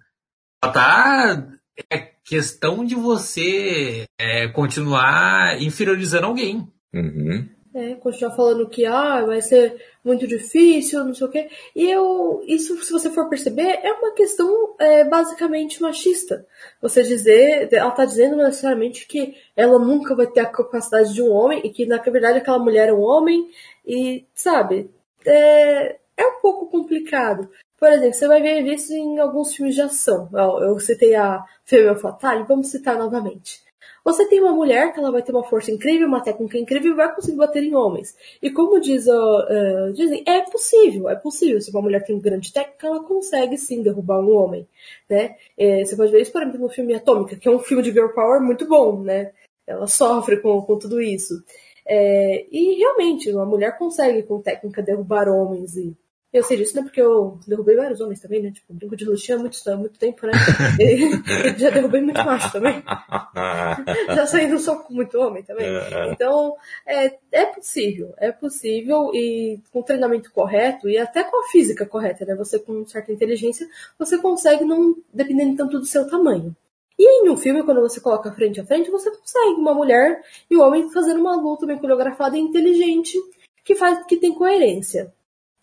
Ela tá é questão de você é, continuar inferiorizando alguém. Uhum. É, continuar falando que ah, vai ser muito difícil, não sei o quê. E eu, isso, se você for perceber, é uma questão é, basicamente machista. Você dizer, ela tá dizendo necessariamente que ela nunca vai ter a capacidade de um homem e que na verdade aquela mulher é um homem e, sabe, é, é um pouco complicado. Por exemplo, você vai ver isso em alguns filmes de ação. Eu citei a Female Fatale, vamos citar novamente. Você tem uma mulher que ela vai ter uma força incrível, uma técnica incrível e vai conseguir bater em homens. E como diz, uh, dizem, é possível, é possível. Se uma mulher tem grande técnica, ela consegue sim derrubar um homem. Né? É, você pode ver isso, por exemplo, no filme Atômica, que é um filme de girl power muito bom, né? Ela sofre com, com tudo isso. É, e realmente, uma mulher consegue com técnica derrubar homens e Eu sei disso, né? Porque eu derrubei vários homens também, né? Tipo, brinco de luxinha há muito, há muito tempo, né? E já derrubei muito macho também. já saí no soco com muito homem também. Então, é, é possível. É possível e com o treinamento correto e até com a física correta, né? Você com certa inteligência, você consegue não dependendo tanto do seu tamanho. E em um filme, quando você coloca frente a frente, você consegue uma mulher e um homem fazendo uma luta bem coreografada e inteligente que faz que tem coerência.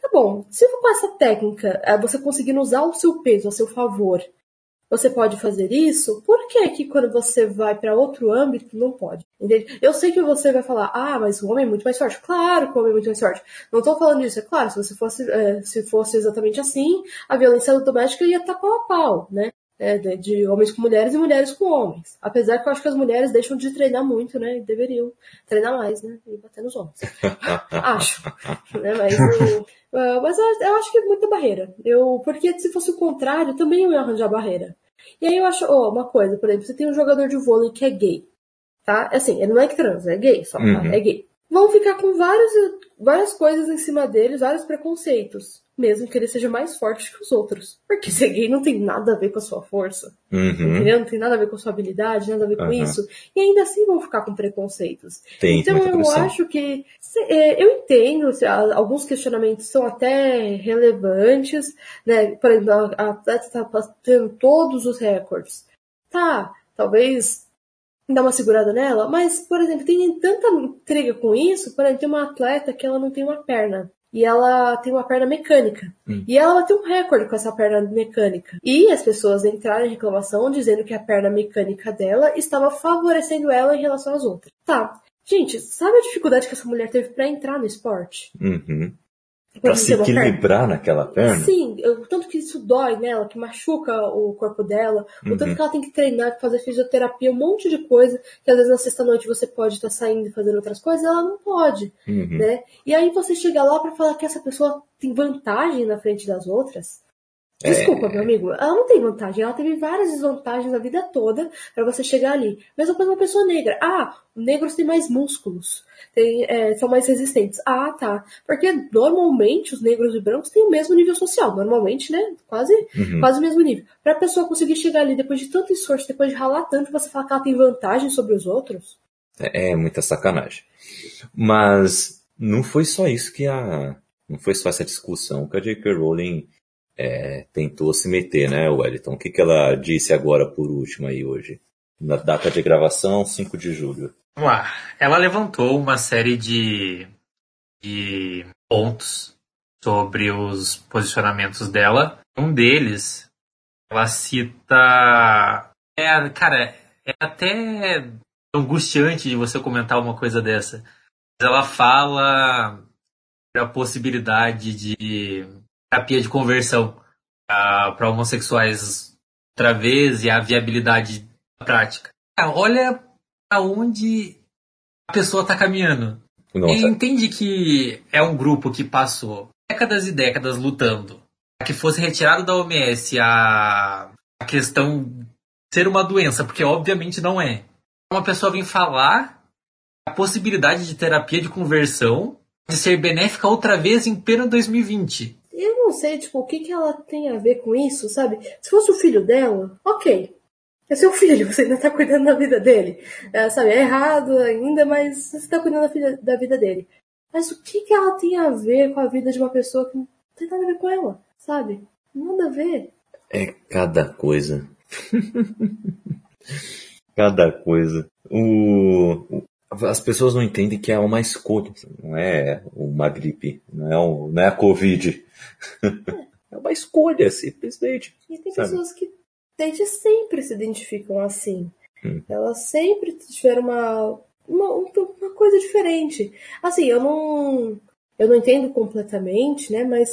Tá bom, se com essa técnica é, você conseguindo usar o seu peso a seu favor, você pode fazer isso, por que que quando você vai para outro âmbito não pode? Entende? Eu sei que você vai falar, ah, mas o homem é muito mais forte. Claro que o homem é muito mais forte. Não estou falando disso, é claro, se você fosse, é, se fosse exatamente assim, a violência doméstica ia estar pau a pau, né? É, de homens com mulheres e mulheres com homens. Apesar que eu acho que as mulheres deixam de treinar muito, né? E deveriam treinar mais, né? E bater nos homens. acho. Né? Mas, eu, mas eu, eu, acho que é muita barreira. Eu, porque se fosse o contrário, também eu ia arranjar barreira. E aí eu acho, oh, uma coisa, por exemplo, você tem um jogador de vôlei que é gay. Tá? Assim, ele não é trans, é gay só, tá? uhum. tá? É gay. Vão ficar com vários, várias coisas em cima deles, vários preconceitos mesmo que ele seja mais forte que os outros. Porque ser gay não tem nada a ver com a sua força. Uhum. Entendeu? Não tem nada a ver com a sua habilidade, nada a ver com uhum. isso. E ainda assim vão ficar com preconceitos. Tem, então eu pressão. acho que. É, eu entendo, alguns questionamentos são até relevantes, né? Por exemplo, a atleta está batendo todos os recordes. Tá, talvez dar uma segurada nela, mas, por exemplo, tem tanta intriga com isso, por exemplo, tem uma atleta que ela não tem uma perna e ela tem uma perna mecânica. Hum. E ela tem um recorde com essa perna mecânica. E as pessoas entraram em reclamação dizendo que a perna mecânica dela estava favorecendo ela em relação às outras. Tá. Gente, sabe a dificuldade que essa mulher teve para entrar no esporte? Uhum. Pra se equilibrar naquela perna? Sim, o tanto que isso dói nela, que machuca o corpo dela, uhum. o tanto que ela tem que treinar, fazer fisioterapia, um monte de coisa, que às vezes na sexta-noite você pode estar saindo e fazendo outras coisas, ela não pode, uhum. né? E aí você chega lá para falar que essa pessoa tem vantagem na frente das outras, Desculpa, é... meu amigo, ela não tem vantagem, ela teve várias desvantagens a vida toda para você chegar ali. Mesma coisa uma pessoa negra. Ah, negros têm mais músculos, tem, é, são mais resistentes. Ah, tá. Porque normalmente os negros e brancos têm o mesmo nível social. Normalmente, né? Quase, uhum. quase o mesmo nível. Pra pessoa conseguir chegar ali depois de tanto esforço, depois de ralar tanto, você falar que ela tem vantagem sobre os outros. É, é muita sacanagem. Mas não foi só isso que a. Não foi só essa discussão que a J.K. Rowling é, tentou se meter, né, Wellington? O que, que ela disse agora por último aí hoje? Na data de gravação, 5 de julho. Vamos lá. Ela levantou uma série de, de pontos sobre os posicionamentos dela. Um deles, ela cita. É, cara, é até angustiante de você comentar uma coisa dessa. Ela fala a possibilidade de terapia de conversão para homossexuais outra vez e a viabilidade da prática. olha para onde a pessoa está caminhando. Nossa. E entende que é um grupo que passou décadas e décadas lutando para que fosse retirado da OMS a, a questão ser uma doença, porque obviamente não é. Uma pessoa vem falar a possibilidade de terapia de conversão de ser benéfica outra vez em pleno 2020 eu não sei, tipo, o que, que ela tem a ver com isso, sabe? Se fosse o filho dela, ok. É seu filho, você ainda tá cuidando da vida dele. É, sabe, é errado ainda, mas você tá cuidando da, filha, da vida dele. Mas o que, que ela tem a ver com a vida de uma pessoa que não tem nada a ver com ela, sabe? Nada a ver. É cada coisa. cada coisa. O, as pessoas não entendem que é uma escolha, não é uma gripe, não é, um, não é a Covid. é uma escolha, simplesmente. E tem sabe? pessoas que desde sempre se identificam assim. Hum. Elas sempre tiveram uma, uma, uma coisa diferente. Assim, eu não, eu não entendo completamente, né? Mas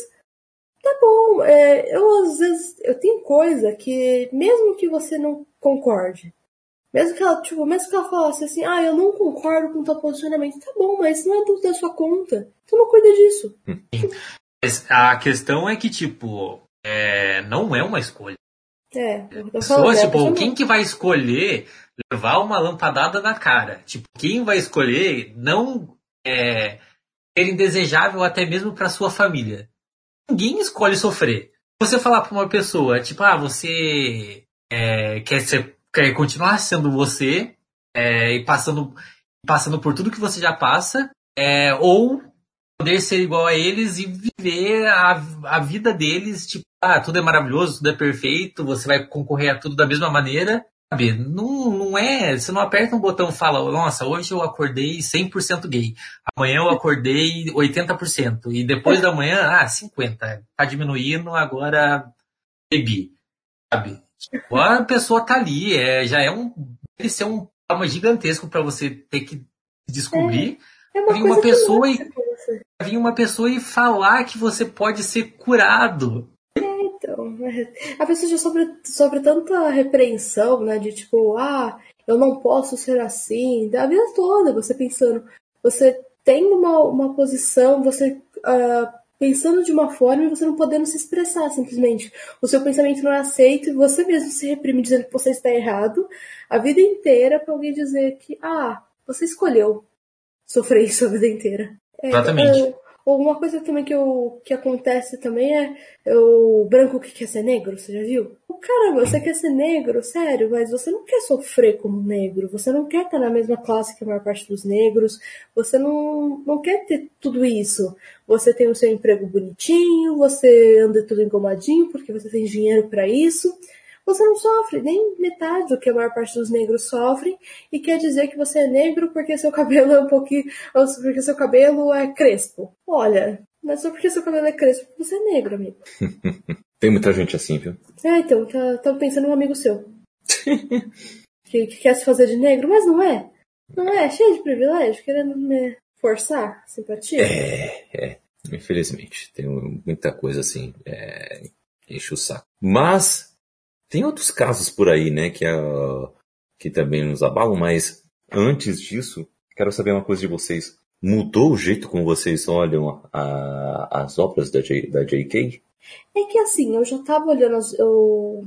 tá bom. É, eu às vezes eu tenho coisa que mesmo que você não concorde, mesmo que ela, tipo, mesmo que ela falasse assim, ah, eu não concordo com o teu posicionamento, tá bom, mas não é do, da sua conta. Então não cuida disso. A questão é que, tipo, é, não é uma escolha. É, pessoa, é, tipo, quem que vai escolher levar uma lampadada na cara? Tipo, quem vai escolher não é, ser indesejável até mesmo para sua família? ninguém escolhe sofrer. Você falar pra uma pessoa, tipo, ah, você é, quer, ser, quer continuar sendo você é, e passando, passando por tudo que você já passa, é, ou poder ser igual a eles e viver a, a vida deles, tipo, ah, tudo é maravilhoso, tudo é perfeito, você vai concorrer a tudo da mesma maneira. Sabe, não, não é, você não aperta um botão e fala, nossa, hoje eu acordei 100% gay, amanhã eu acordei 80%, e depois da manhã, ah, 50%, tá diminuindo, agora bebi, sabe? Tipo, a pessoa tá ali, é, já é um, deve ser um trauma gigantesco para você ter que descobrir. É, é uma, uma pessoa e vir uma pessoa e falar que você pode ser curado. Então, a pessoa já sofre, sofre tanta repreensão, né? De tipo, ah, eu não posso ser assim, da vida toda, você pensando, você tem uma, uma posição, você uh, pensando de uma forma e você não podendo se expressar simplesmente. O seu pensamento não é aceito e você mesmo se reprime dizendo que você está errado a vida inteira para alguém dizer que, ah, você escolheu sofrer isso a vida inteira. É, Exatamente. é, uma coisa também que, eu, que acontece também é, é o branco que quer ser negro, você já viu? Caramba, você quer ser negro, sério, mas você não quer sofrer como negro, você não quer estar na mesma classe que a maior parte dos negros, você não, não quer ter tudo isso. Você tem o seu emprego bonitinho, você anda tudo engomadinho porque você tem dinheiro para isso você não sofre nem metade do que a maior parte dos negros sofrem e quer dizer que você é negro porque seu cabelo é um pouquinho, ou porque seu cabelo é crespo. Olha, não é só porque seu cabelo é crespo você é negro, amigo. Tem muita gente assim, viu? É, então, tá, tá pensando um amigo seu. que, que quer se fazer de negro, mas não é. Não é, cheio de privilégio, querendo me forçar simpatia. É, é. Infelizmente. Tem muita coisa assim. É, enche o saco. Mas tem outros casos por aí, né, que, uh, que também nos abalam, mas antes disso, quero saber uma coisa de vocês. Mudou o jeito como vocês olham a, as obras da, J, da J.K.? É que assim, eu já tava olhando as, eu,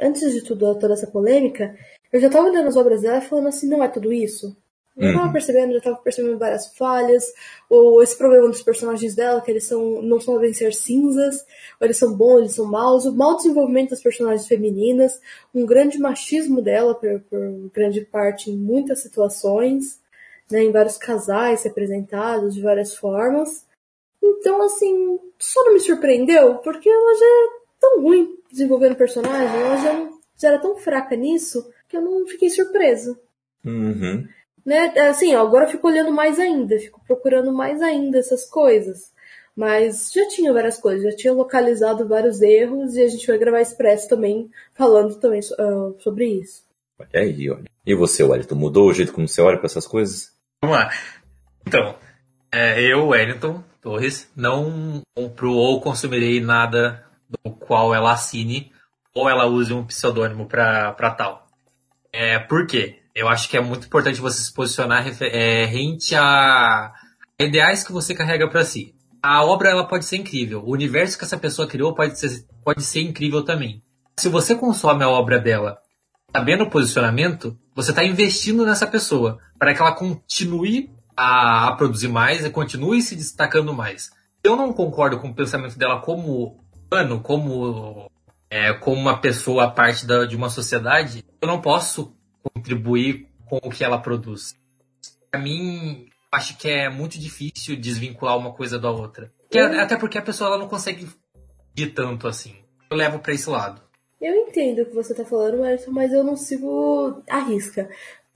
antes de tudo, toda essa polêmica, eu já tava olhando as obras dela e falando assim, não é tudo isso. Eu tava Uhum. percebendo, já tava percebendo várias falhas, ou esse problema dos personagens dela, que eles são, não são devem ser cinzas, ou eles são bons, eles são maus, o mau desenvolvimento das personagens femininas, um grande machismo dela, por, por grande parte, em muitas situações, né, em vários casais representados de várias formas. Então, assim, só não me surpreendeu, porque ela já é tão ruim desenvolvendo personagem, ela já, já era tão fraca nisso, que eu não fiquei surpresa Uhum. Né? Assim, ó, agora eu fico olhando mais ainda, fico procurando mais ainda essas coisas. Mas já tinha várias coisas, já tinha localizado vários erros e a gente vai gravar expresso também, falando também ah, sobre isso. Olha aí, olha. E você, Wellington, mudou o jeito como você olha para essas coisas? Vamos lá. Então, é, eu, Wellington Torres, não compro ou consumirei nada do qual ela assine ou ela use um pseudônimo para tal. É, por quê? Eu acho que é muito importante você se posicionar é, rente a ideais que você carrega para si. A obra ela pode ser incrível, o universo que essa pessoa criou pode ser, pode ser incrível também. Se você consome a obra dela sabendo o posicionamento, você está investindo nessa pessoa para que ela continue a, produzir mais e continue se destacando mais. Eu não concordo com o pensamento dela como humano, como, é, como uma pessoa parte da, de uma sociedade. Eu não posso contribuir com o que ela produz. Para mim, acho que é muito difícil desvincular uma coisa da outra. Que é- até porque a pessoa ela não consegue de tanto assim. Eu levo para esse lado. Eu entendo o que você tá falando, mas eu não sigo a risca.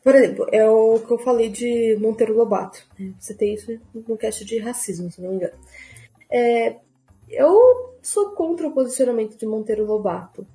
Por exemplo, é o que eu falei de Monteiro Lobato. né? Você tem isso no cast de racismo, se não me engano. É, eu sou contra o posicionamento de Monteiro Lobato.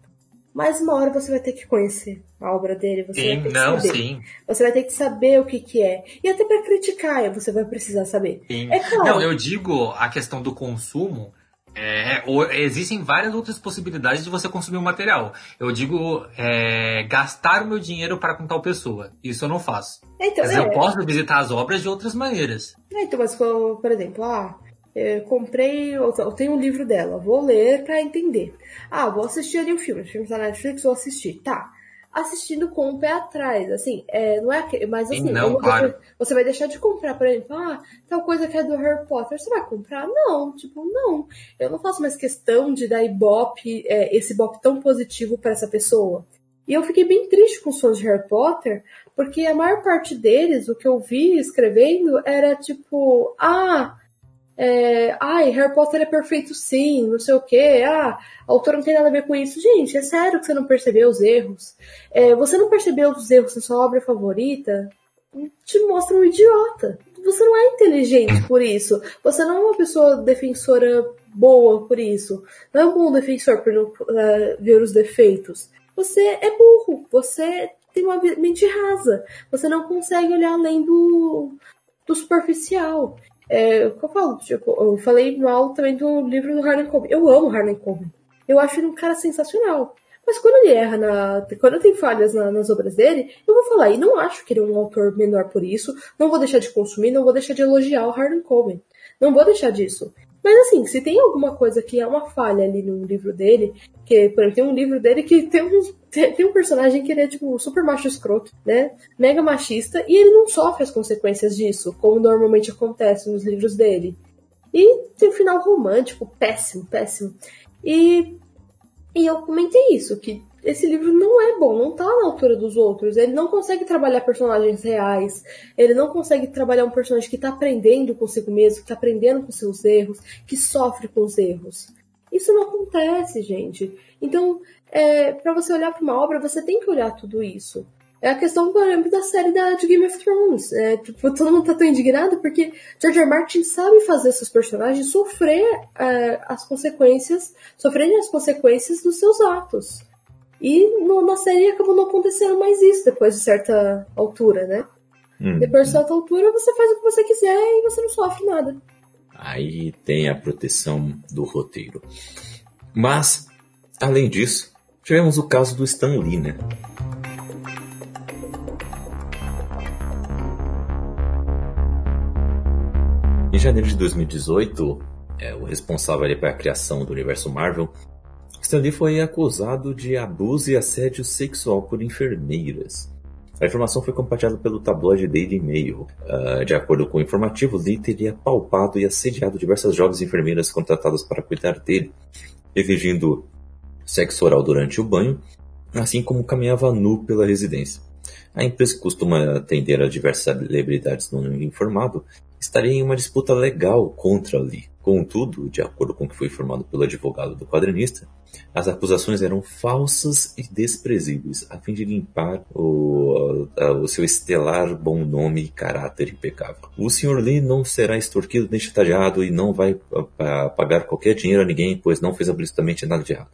Mas uma hora você vai ter que conhecer a obra dele, você vai Sim, ter que não, saber. sim. Você vai ter que saber o que, que é. E até pra criticar, você vai precisar saber. Sim. É claro. Não, eu digo a questão do consumo. é, existem várias outras possibilidades de você consumir o material. Eu digo é, gastar o meu dinheiro para com tal pessoa. Isso eu não faço. Então, Mas é, eu posso visitar as obras de outras maneiras. É, então, mas por exemplo, ah, eu comprei, eu tenho um livro dela, vou ler pra entender. Ah, vou assistir ali o filme, o filme tá na Netflix, vou assistir, tá. assistindo com o pé atrás. Assim, é, não é que, mas assim, Não, você- claro. você vai deixar de comprar, por exemplo, ah, tal coisa que é do Harry Potter, você vai comprar? Não, tipo, não. Eu não faço mais questão de dar ibope, é, esse ibope tão positivo para essa pessoa. E eu fiquei bem triste com os fãs de Harry Potter, porque a maior parte deles, o que eu vi escrevendo, era tipo, ah, é, ai, Harry Potter é perfeito sim, não sei o que, ah, a autora não tem nada a ver com isso. Gente, é sério que você não percebeu os erros? É, você não percebeu os erros na sua obra favorita? Te mostra um idiota. Você não é inteligente por isso. Você não é uma pessoa defensora boa por isso. Não é um bom defensor por não eh, ver os defeitos. Você é burro. Você tem uma mente rasa. Você não consegue olhar além do, do superficial. É, o que eu falo, tipo, eu falei mal também do livro do Harlan Coben. Eu amo Harlan Coben. Eu acho ele um cara sensacional. Mas quando ele erra na. Quando tem falhas na- nas obras dele, eu vou falar, e não acho que ele é um autor menor por isso. Não vou deixar de consumir, não vou deixar de elogiar o Harlan Coben. Não vou deixar disso. Mas assim, se tem alguma coisa que é uma falha ali no livro dele, que, por exemplo, tem um livro dele que tem um, tem um personagem que ele é, tipo, super macho escroto, né? Mega machista, e ele não sofre as consequências disso, como normalmente acontece nos livros dele. E tem um final romântico, péssimo, péssimo. E, e eu comentei isso, que esse livro não é bom, não tá na altura dos outros. Ele não consegue trabalhar personagens reais, ele não consegue trabalhar um personagem que tá aprendendo consigo mesmo, que tá aprendendo com seus erros, que sofre com os erros. Isso não acontece, gente. Então, é, para você olhar para uma obra, você tem que olhar tudo isso. É a questão, por exemplo, da série da, de Game of Thrones. É, tipo, todo mundo tá tão indignado porque George R. Martin sabe fazer esses personagens sofrer é, as consequências, sofrerem as consequências dos seus atos. E no- na série acabou não acontecendo mais isso depois de certa altura, né? Hum. Depois de certa altura, você faz o que você quiser e você não sofre nada. Aí tem a proteção do roteiro. Mas, além disso, tivemos o caso do Stan Lee, né? Em janeiro de 2018, é, o responsável ali pela criação do universo Marvel, Stan Lee foi acusado de abuso e assédio sexual por enfermeiras. A informação foi compartilhada pelo tabloide Daily Mail. Ah, de acordo com o informativo, Lee teria palpado e assediado diversas jovens enfermeiras contratadas para cuidar dele, exigindo sexo oral durante o banho, assim como caminhava nu pela residência. A empresa que costuma atender a diversas celebridades no informado estaria em uma disputa legal contra Lee. Contudo, de acordo com o que foi informado pelo advogado do quadrinista, as acusações eram falsas e desprezíveis, a fim de limpar o, o seu estelar bom nome e caráter impecável. O Sr. Lee não será extorquido nem chantageado e não vai a- a- pagar qualquer dinheiro a ninguém, pois não fez absolutamente nada de errado.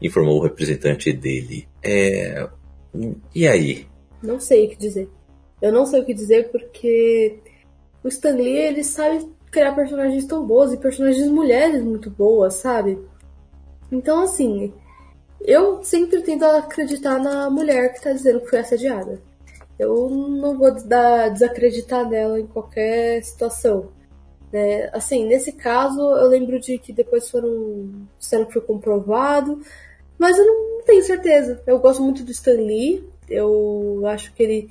Informou o representante dele. É. E aí? Não sei o que dizer. Eu não sei o que dizer porque o Stan Lee, ele sabe criar personagens tão boas e personagens mulheres muito boas, sabe? Então, assim, eu sempre tento acreditar na mulher que tá dizendo que foi assediada. Eu não vou dar, desacreditar nela em qualquer situação. Né? Assim, nesse caso, eu lembro de que depois foram disseram que foi comprovado, mas eu não tenho certeza. Eu gosto muito do Stan Lee, eu acho que ele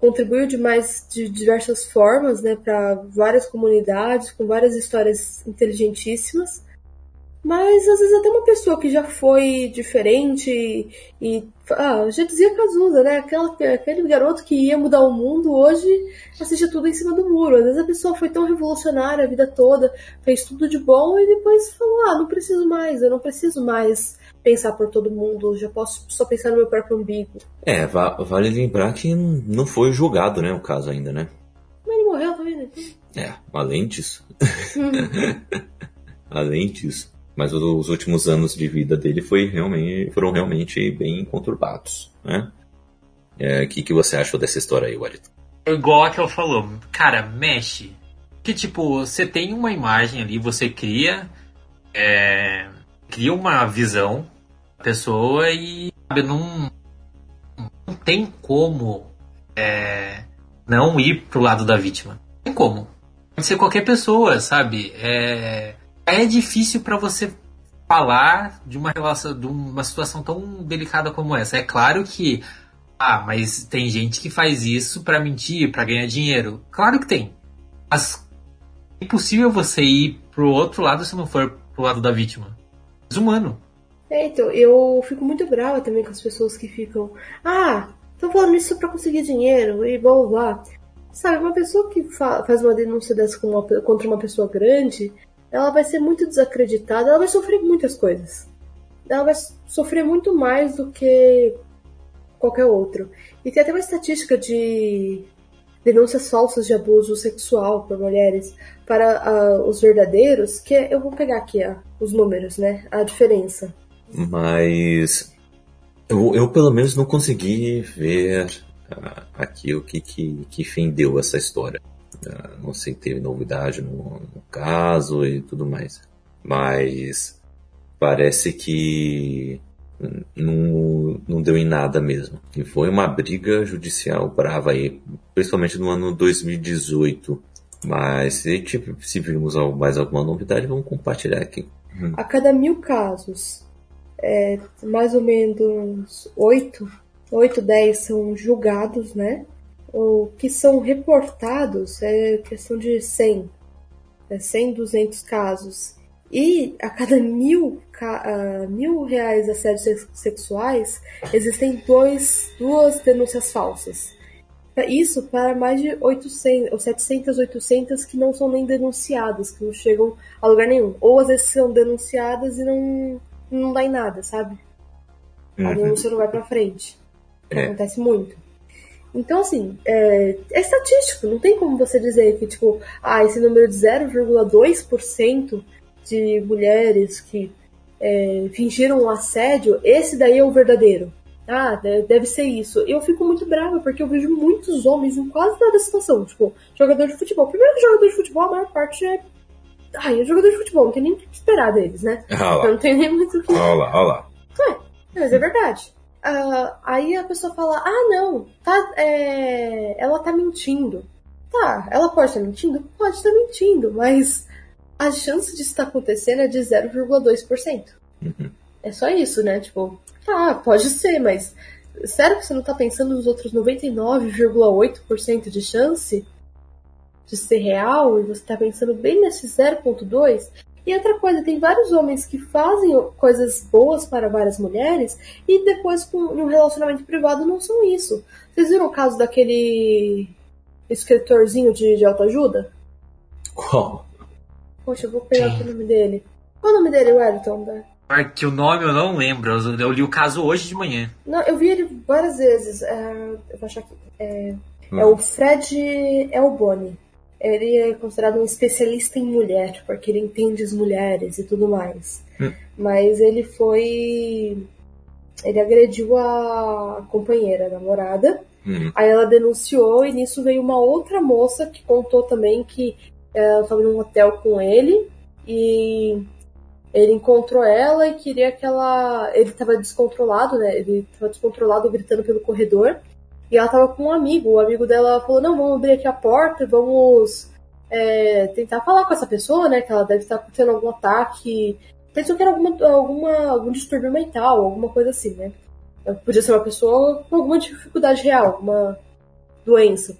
contribuiu demais de diversas formas, né, para várias comunidades, com várias histórias inteligentíssimas. Mas às vezes até uma pessoa que já foi diferente e, ah, já dizia Cazuza, né? Aquela, aquele garoto que ia mudar o mundo hoje assiste tudo em cima do muro. Às vezes a pessoa foi tão revolucionária a vida toda, fez tudo de bom e depois falou: ah, não preciso mais, eu não preciso mais pensar por todo mundo, já posso só pensar no meu próprio umbigo. É, va- vale lembrar que não foi julgado, né, o caso ainda, né? Mas ele morreu também, né? É, além disso. além disso. Mas os últimos anos de vida dele foi realmente, foram realmente bem conturbados, né? É, O que, que você achou dessa história aí, Wellington? Igual a que eu falou, cara, mexe. Que tipo, você tem uma imagem ali, você cria, é, cria uma visão da pessoa e sabe, não, não tem como é, não ir pro lado da vítima. Não tem como. Pode ser qualquer pessoa, sabe? É, é difícil pra você falar de uma relação, de uma situação tão delicada como essa. É claro que, ah, mas tem gente que faz isso para mentir, para ganhar dinheiro. Claro que tem. Mas é impossível você ir pro outro lado se não for pro lado da vítima. Desumano. É, então, eu fico muito brava também com as pessoas que ficam, ah, estão falando isso para conseguir dinheiro e blá blá blá. Sabe, uma pessoa que fa faz uma denúncia dessa uma, contra uma pessoa grande, ela vai ser muito desacreditada, ela vai sofrer muitas coisas. Ela vai sofrer muito mais do que qualquer outro. E tem até uma estatística de denúncias falsas de abuso sexual por mulheres para uh, os verdadeiros, que é, eu vou pegar aqui uh, os números, né? A diferença. Mas eu, eu pelo menos não consegui ver uh, aqui o que, que, que essa história. Uh, não sei, teve novidade no, no, caso e tudo mais. Mas parece que não, não deu em nada mesmo. E foi uma briga judicial brava aí, principalmente no ano 2018. Mas se, tipo, se virmos mais alguma novidade, vamos compartilhar aqui. A cada mil casos, é, mais ou menos 8, 8, 10 são julgados, né? O que são reportados é questão de 100, é 100, 200 casos. E a cada mil, uh, mil reais assédios sexuais, existem dois, duas denúncias falsas. Isso para mais de 800, ou 700, 800 que não são nem denunciadas, que não chegam a lugar nenhum. Ou às vezes são denunciadas e não, não dá em nada, sabe? A denúncia não vai pra frente. É. Acontece muito. Então, assim, é, é, estatístico, não tem como você dizer que, tipo, ah, esse número de 0,2% de mulheres que é, fingiram um assédio, esse daí é o verdadeiro. Ah, deve ser isso. Eu fico muito brava porque eu vejo muitos homens em quase toda situação. Tipo, jogador de futebol. Primeiro que jogador de futebol, a maior parte é Ai, é jogador de futebol, não tem nem o que esperar deles, né? Ah então não tem nem muito o que. Olha lá, olha lá. É, mas é verdade. Uh, aí a pessoa fala, ah não, tá, é... ela tá mentindo. Tá, ela pode estar mentindo? Pode estar mentindo, mas a chance disso estar acontecendo é de 0,2%. Uhum. É só isso, né? Tipo, tá, pode ser, mas sério que você não tá pensando nos outros 99,8% de chance? de ser real e você está pensando bem nesse 0.2. E outra coisa, tem vários homens que fazem coisas boas para várias mulheres e depois com um relacionamento privado não são isso. Vocês viram o caso daquele escritorzinho de, de autoajuda? Qual? Poxa, eu vou pegar aqui o nome dele. Qual é o nome dele, Wellington? Ah, que o nome eu não lembro. Eu li o caso hoje de manhã. Não, eu vi ele várias vezes. É, eu vou achar aqui. É, hum. é o Fred Elboni ele é considerado um especialista em mulher, porque ele entende as mulheres e tudo mais. Hum. Mas ele foi. Ele agrediu a companheira, a namorada. Hum. Aí ela denunciou e nisso veio uma outra moça que contou também que ela estava num hotel com ele e ele encontrou ela e queria que ela. Ele estava descontrolado, né? Ele estava descontrolado gritando pelo corredor. E ela tava com um amigo. O amigo dela falou: Não, vamos abrir aqui a porta vamos é, tentar falar com essa pessoa, né? Que ela deve estar tendo algum ataque. Pensou que era alguma, alguma, algum distúrbio mental, alguma coisa assim, né? Podia ser uma pessoa com alguma dificuldade real, alguma doença.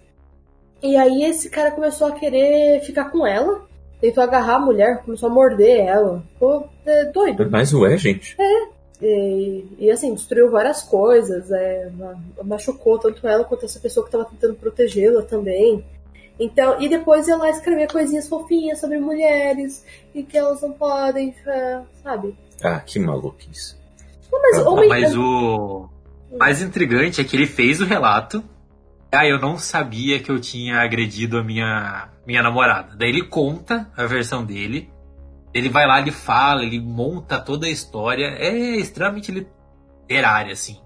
E aí esse cara começou a querer ficar com ela, tentou agarrar a mulher, começou a morder ela. Ficou é, doido. Mas ué, gente. É. E, e, assim, destruiu várias coisas, é, machucou tanto ela quanto essa pessoa que estava tentando protegê-la também. Então, e depois ela escrevia coisinhas fofinhas sobre mulheres e que elas não podem, é, sabe? Ah, que maluquice. Não, mas, ah, homem... mas o mais intrigante é que ele fez o relato. Ah, eu não sabia que eu tinha agredido a minha, minha namorada. Daí ele conta a versão dele. Ele vai lá, ele fala, ele monta toda a história. É extremamente literária, assim.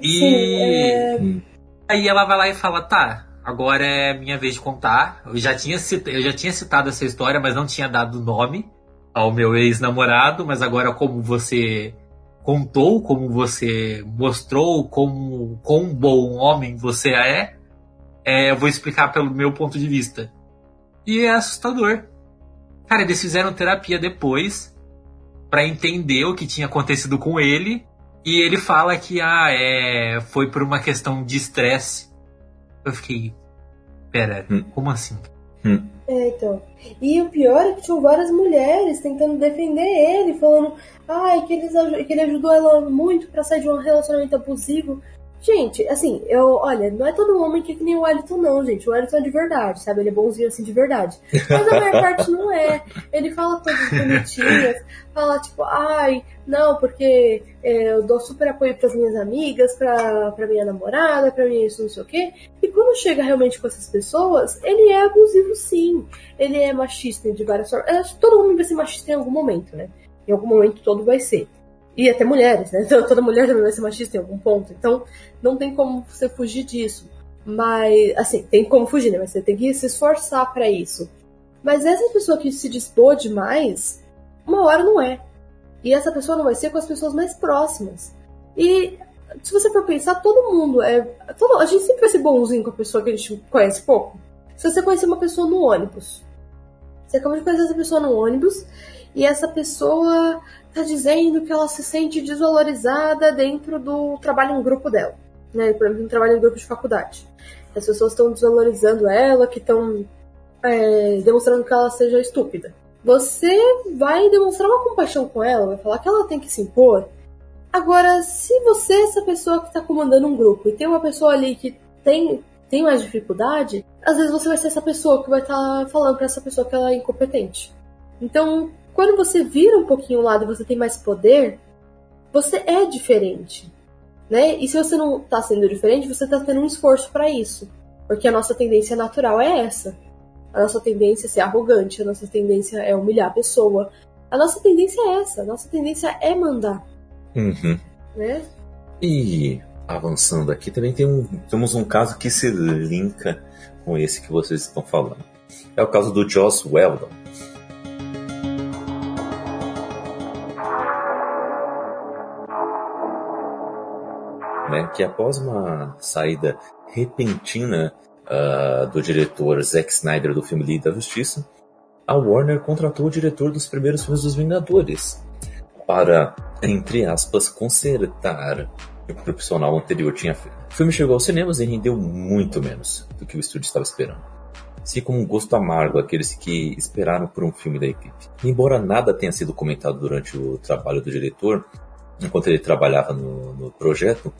E Sim, é... aí ela vai lá e fala, tá, agora é minha vez de contar. Eu já tinha, citado, eu já tinha citado essa história, mas não tinha dado nome ao meu ex-namorado, mas agora como você contou, como você mostrou como quão bom homem você é, é, eu vou explicar pelo meu ponto de vista. E é assustador. Cara, eles fizeram terapia depois. para entender o que tinha acontecido com ele. E ele fala que ah, é, foi por uma questão de estresse. Eu fiquei. Pera, hum. como assim? Hum. É, então. E o pior é que tinham várias mulheres tentando defender ele, falando ai, que, eles, que ele ajudou ela muito para sair de um relacionamento abusivo. Gente, assim, eu, olha, não é todo homem que é que nem o Wellington, não, gente. O Wellington é de verdade, sabe? Ele é bonzinho assim de verdade. Mas a maior parte não é. Ele fala coisas bonitinhas, fala tipo, ai, não, porque é, eu dou super apoio pras minhas amigas, pra, pra minha namorada, pra mim isso, não sei o quê. E quando chega realmente com essas pessoas, ele é abusivo sim. Ele é machista de várias formas. Todo homem vai ser machista em algum momento, né? Em algum momento todo vai ser. E até mulheres, né? Então, toda mulher também vai ser machista em algum ponto. Então, não tem como você fugir disso. Mas, assim, tem como fugir, né? Mas você tem que se esforçar para isso. Mas essa pessoa que se dispôs demais, uma hora não é. E essa pessoa não vai ser com as pessoas mais próximas. E se você for pensar, todo mundo é. Todo, a gente sempre vai ser bonzinho com a pessoa que a gente conhece pouco. Se você conhecer uma pessoa no ônibus, você acabou de conhecer essa pessoa no ônibus e essa pessoa está dizendo que ela se sente desvalorizada dentro do trabalho em grupo dela, né? Por exemplo, um trabalho em grupo de faculdade. As pessoas estão desvalorizando ela, que estão é, demonstrando que ela seja estúpida. Você vai demonstrar uma compaixão com ela, vai falar que ela tem que se impor. Agora, se você é essa pessoa que está comandando um grupo e tem uma pessoa ali que tem, tem mais dificuldade, às vezes você vai ser essa pessoa que vai estar tá falando para essa pessoa que ela é incompetente. Então, quando você vira um pouquinho o lado e você tem mais poder, você é diferente. Né? E se você não está sendo diferente, você está tendo um esforço para isso. Porque a nossa tendência natural é essa. A nossa tendência é ser arrogante, a nossa tendência é humilhar a pessoa. A nossa tendência é essa, a nossa tendência é mandar. Uhum. Né? E avançando aqui, também tem um, temos um caso que se linka com esse que vocês estão falando. É o caso do Joss Weldon. Né, que após uma saída repentina uh, do diretor Zack Snyder do filme Liga da Justiça, a Warner contratou o diretor dos primeiros filmes dos Vingadores para, entre aspas, consertar o que o profissional anterior tinha feito. O filme chegou aos cinemas e rendeu muito menos do que o estúdio estava esperando. Assim como um gosto amargo aqueles que esperaram por um filme da equipe. Embora nada tenha sido comentado durante o trabalho do diretor, enquanto ele trabalhava no, no projeto,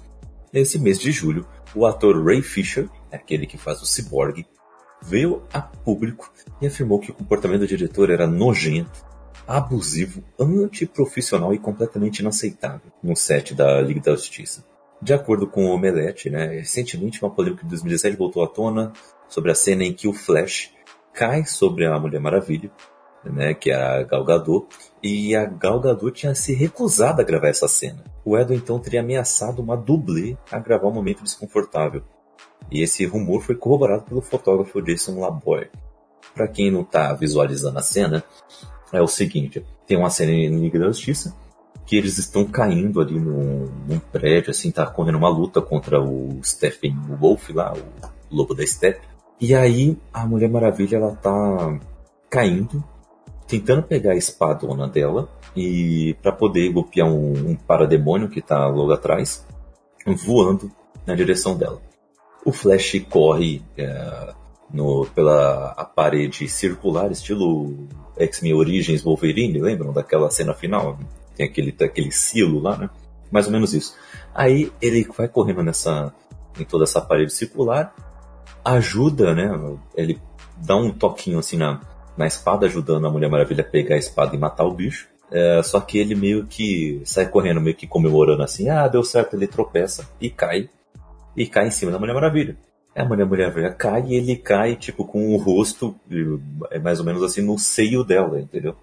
Nesse mês de julho, o ator Ray Fisher, aquele que faz o Cyborg, veio a público e afirmou que o comportamento do diretor era nojento, abusivo, antiprofissional e completamente inaceitável no set da Liga da Justiça. De acordo com o Omelete, né, recentemente uma polêmica de 2017 voltou à tona sobre a cena em que o Flash cai sobre a Mulher Maravilha né, que é a Gal Gadot, e a Gal Gadot tinha se recusado a gravar essa cena. O Edo então teria ameaçado uma dublê a gravar um momento desconfortável. E esse rumor foi corroborado pelo fotógrafo Jason Laboy. Para quem não está visualizando a cena, é o seguinte: tem uma cena em Liga da Justiça que eles estão caindo ali num, num, prédio, assim, tá correndo uma luta contra o Stephen Wolf lá, o lobo da Steppe. E aí a Mulher Maravilha ela tá caindo tentando pegar a espadona dela e para poder golpear um, um parademônio que está logo atrás, voando na direção dela. O Flash corre é, no, pela a parede circular, estilo X-Men Origins Wolverine, lembram daquela cena final? Tem aquele, aquele silo lá, né? Mais ou menos isso. Aí ele vai correndo nessa, em toda essa parede circular, ajuda, né? Ele dá um toquinho assim na, na espada, ajudando a Mulher Maravilha a pegar a espada e matar o bicho. É, só que ele meio que sai correndo, meio que comemorando assim, ah, deu certo, ele tropeça e cai. E cai em cima da Mulher Maravilha. A Mulher Maravilha cai e ele cai, tipo, com o rosto, é mais ou menos assim, no seio dela, entendeu?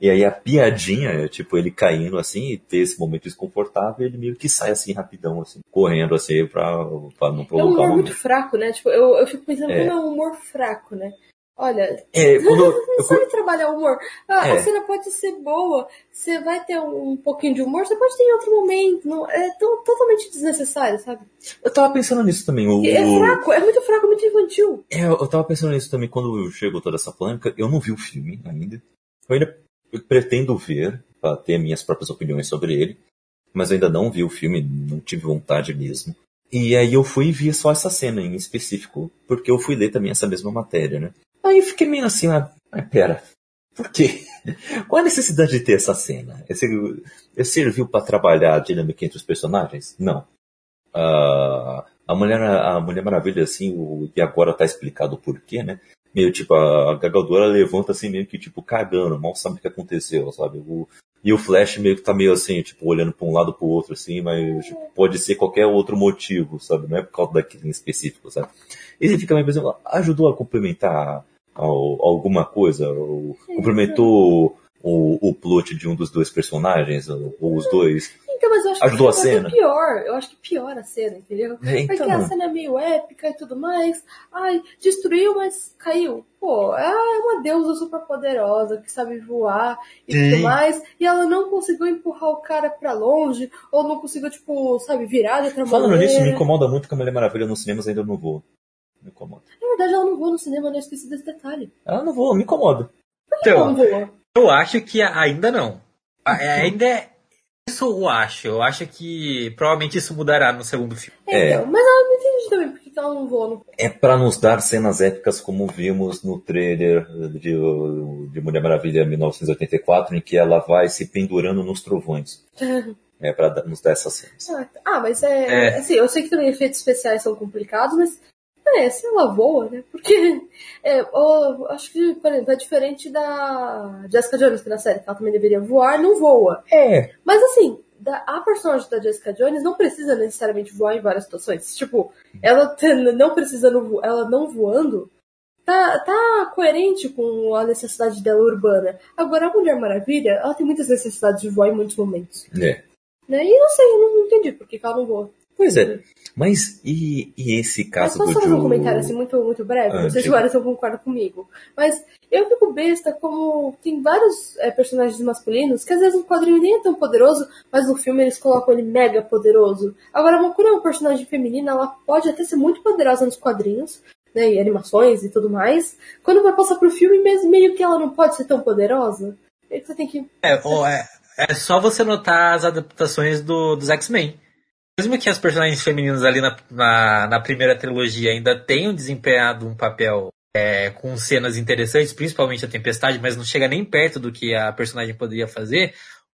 E aí a piadinha é, tipo, ele caindo assim e ter esse momento desconfortável, ele meio que sai assim rapidão, assim, correndo assim pra, pra não provocar. É um humor muito fraco, né? Tipo, eu, eu fico pensando é. como é um humor fraco, né? Olha, é, quando, sabe trabalhar o humor. Ah, é. A cena pode ser boa, você vai ter um, um, pouquinho de humor, você pode ter em outro momento. Não, é tão, totalmente desnecessário, sabe? Eu tava pensando nisso também. O, é fraco, é muito fraco, muito infantil. É, eu tava pensando nisso também quando chegou toda essa polêmica. Eu não vi o filme ainda. Eu ainda pretendo ver, para ter minhas próprias opiniões sobre ele. Mas eu ainda não vi o filme, não tive vontade mesmo. E aí eu fui e vi só essa cena em específico, porque eu fui ler também essa mesma matéria, né? Aí fiquei meio assim, ah, pera, por quê? Qual a necessidade de ter essa cena? É serviu para trabalhar a dinâmica entre os personagens? Não. Uh, a, Mulher, a Mulher Maravilha, assim, o, e agora tá explicado o porquê, né? Meio tipo, a, a Gagadora levanta assim, meio que tipo, cagando, mal sabe o que aconteceu, sabe? O, e o Flash meio que tá meio assim, tipo, olhando pra um lado pro outro, assim, mas tipo, pode ser qualquer outro motivo, sabe? Não é por causa daquilo em específico, sabe? Ele fica meio pensando, ajudou a complementar alguma coisa? Ou complementou o, o plot de um dos dois personagens? Ou, ou os dois? Então, mas eu acho Ajudou que a cena. É pior. Eu acho que pior a cena, entendeu? É, então. Porque a cena é meio épica e tudo mais. Ai, destruiu, mas caiu. Pô, é uma deusa super poderosa que sabe voar e Sim. tudo mais. E ela não conseguiu empurrar o cara pra longe, ou não conseguiu, tipo, sabe, virar de outra Falando maneira. nisso, me incomoda muito que a Mulher Maravilha nos cinemas ainda não voa. Me incomoda. Na verdade, ela não voa no cinema, né? eu esqueci desse detalhe. Ela não voa, me incomoda. Por que ela não Então, voa? eu acho que ainda não. É, Ainda é. Isso eu acho. Eu acho que provavelmente isso mudará no segundo filme. É. Então, mas ela não entende também por que que ela não voa no É pra nos dar cenas épicas como vimos no trailer de, de Mulher Maravilha 1984, em que ela vai se pendurando nos trovões. É pra dar- nos dar essas cenas. Ah, Ah, mas é, É. Assim, eu sei que também efeitos especiais são complicados, mas. É, se ela voa, né? Porque. É, eu acho que, por exemplo, é diferente da Jessica Jones, que na série que ela também deveria voar, não voa. É, Mas assim, da- a personagem da Jessica Jones não precisa necessariamente voar em várias situações. Tipo, ela não precisando, ela não voando, tá, tá coerente com a necessidade dela urbana. Agora, a Mulher Maravilha, ela tem muitas necessidades de voar em muitos momentos. é. Né? E não sei, eu não entendi por que ela não voa. Pois é. Mas e, e esse Mas caso posso do fazer um comentário assim muito, muito breve? Ah, não sei se o. Alisson concorda comigo. Mas eu fico besta como tem vários é, personagens masculinos que às vezes o quadrinho nem é tão poderoso, mas no filme eles colocam ele mega poderoso. Agora, uma Makura é uma personagem feminina, ela pode até ser muito poderosa nos quadrinhos, né, e animações e tudo mais. Quando vai passar pro filme, mesmo meio que ela não pode ser tão poderosa. É que você tem que. É, é, é só você notar as adaptações do, dos X-Men. Mesmo que as personagens femininas ali na, na, na primeira trilogia ainda tenham desempenhado um papel é, com cenas interessantes, principalmente a Tempestade, mas não chega nem perto do que a personagem poderia fazer.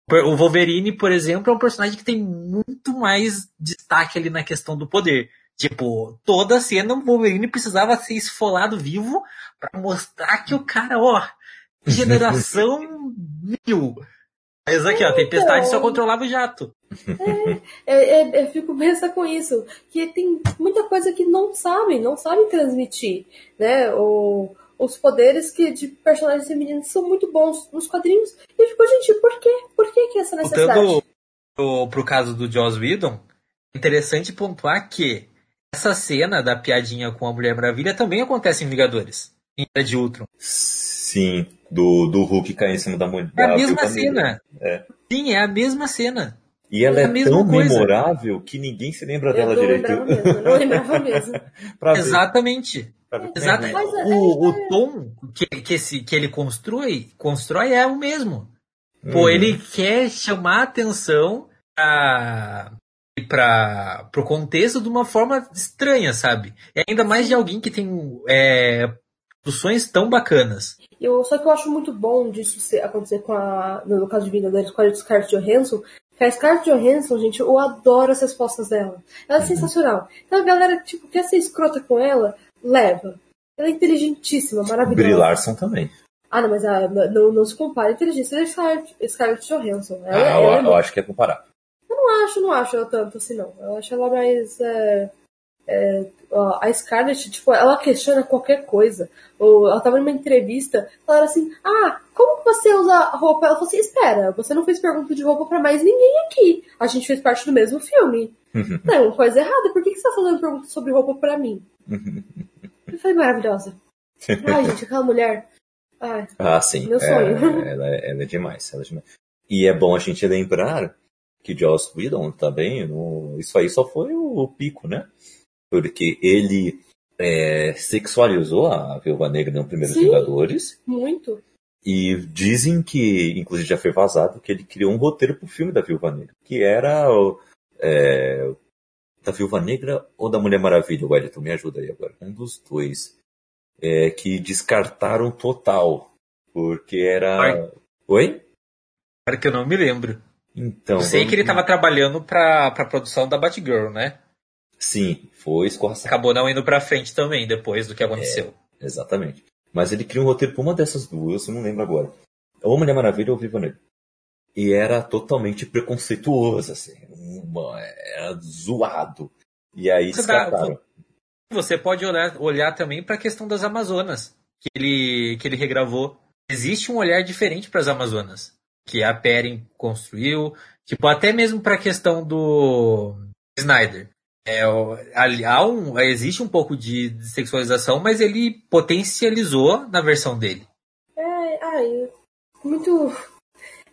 O Wolverine, por exemplo, é um personagem que tem muito mais destaque ali na questão do poder. Tipo, toda cena o Wolverine precisava ser esfolado vivo pra mostrar que o cara, ó, generação mil. Mas aqui, ó, a Tempestade só controlava o jato. É, é, eu fico besta com isso. Que tem muita coisa que não sabem, não sabem transmitir. Né? O, os poderes que de personagens femininos são muito bons nos quadrinhos. E eu fico, gente, por quê? Por que, que essa necessidade? Voltando pro, pro caso do Joss Whedon, é interessante pontuar que essa cena da piadinha com a Mulher Maravilha também acontece em Vingadores. Em Era de Ultron. Sim, do, do Hulk cair em cima da mulher. É a mesma cena. É. Sim, é a mesma cena. E ela É é, a tão coisa. memorável que ninguém se lembra Eu dela direito. lembrava mesmo, eu não lembrava mesmo. Pra ver, Exatamente. Exatamente. Mas é- O, o tom que, que, esse, que ele constrói, constrói é o mesmo. Pô, Hum. ele quer chamar a atenção pra, pra, pro contexto de uma forma estranha, sabe? E ainda mais de alguém que tem é, produções tão bacanas. Eu, só que eu acho muito bom disso acontecer com a. No caso de Vingadores, com a Scarlett Johansson. Que a Scarlett Johansson, gente, eu adoro as respostas dela. Ela Uhum. é sensacional. Então a galera, tipo, quer ser escrota com ela, leva. Ela é inteligentíssima, maravilhosa. Brie Larson também. Ah, não, mas ah, não, não se compara a inteligência da Scarlett, Scarlett Johansson. Ela, Ah, eu, ela é eu acho que é comparável. não acho, não acho ela tanto assim, não. Eu acho ela mais. é, é, ó, a Scarlett, tipo, ela questiona qualquer coisa. Ou ela tava numa entrevista, falaram assim: Ah, como você usa roupa? Ela falou assim: Espera, você não fez pergunta de roupa pra mais ninguém aqui. A gente fez parte do mesmo filme. Não, é uma coisa errada. Por que, que você tá fazendo pergunta sobre roupa pra mim? Eu falei, maravilhosa. Ai, gente, aquela mulher. Ai, Ah, sim. Meu É, sonho. ela, é- ela é demais, ela é demais. E é bom a gente lembrar que Joss Whedon também, no- isso aí só foi o pico, né? Porque ele é, sexualizou a Viúva Negra no Primeiros Sim. Vingadores muito. E dizem que, inclusive já foi vazado, que ele criou um roteiro pro filme da Viúva Negra, que era o, é, da Viúva Negra ou da Mulher Maravilha, Wellington, me ajuda aí agora. Um dos dois. É, que descartaram total, porque era... Ai. Oi? Claro que eu não me lembro. Então... Eu sei vamos- que ele tava trabalhando pra, pra produção da Batgirl, né? Sim, foi escorraçado. Acabou não indo pra frente também, depois do que aconteceu. Exatamente. Mas ele criou um roteiro para uma dessas duas, eu não lembro agora. Ou Mulher Maravilha ou Viva Negra. E era totalmente preconceituoso, assim. Uma- era zoado. E aí Você dá-. Você pode olhar, olhar também pra questão das Amazonas, que ele, que ele regravou. Existe um olhar diferente para as Amazonas, que a Perrin construiu, tipo, até mesmo pra questão do Snyder. É, há um, existe um pouco de sexualização, mas ele potencializou na versão dele. É, ai, muito.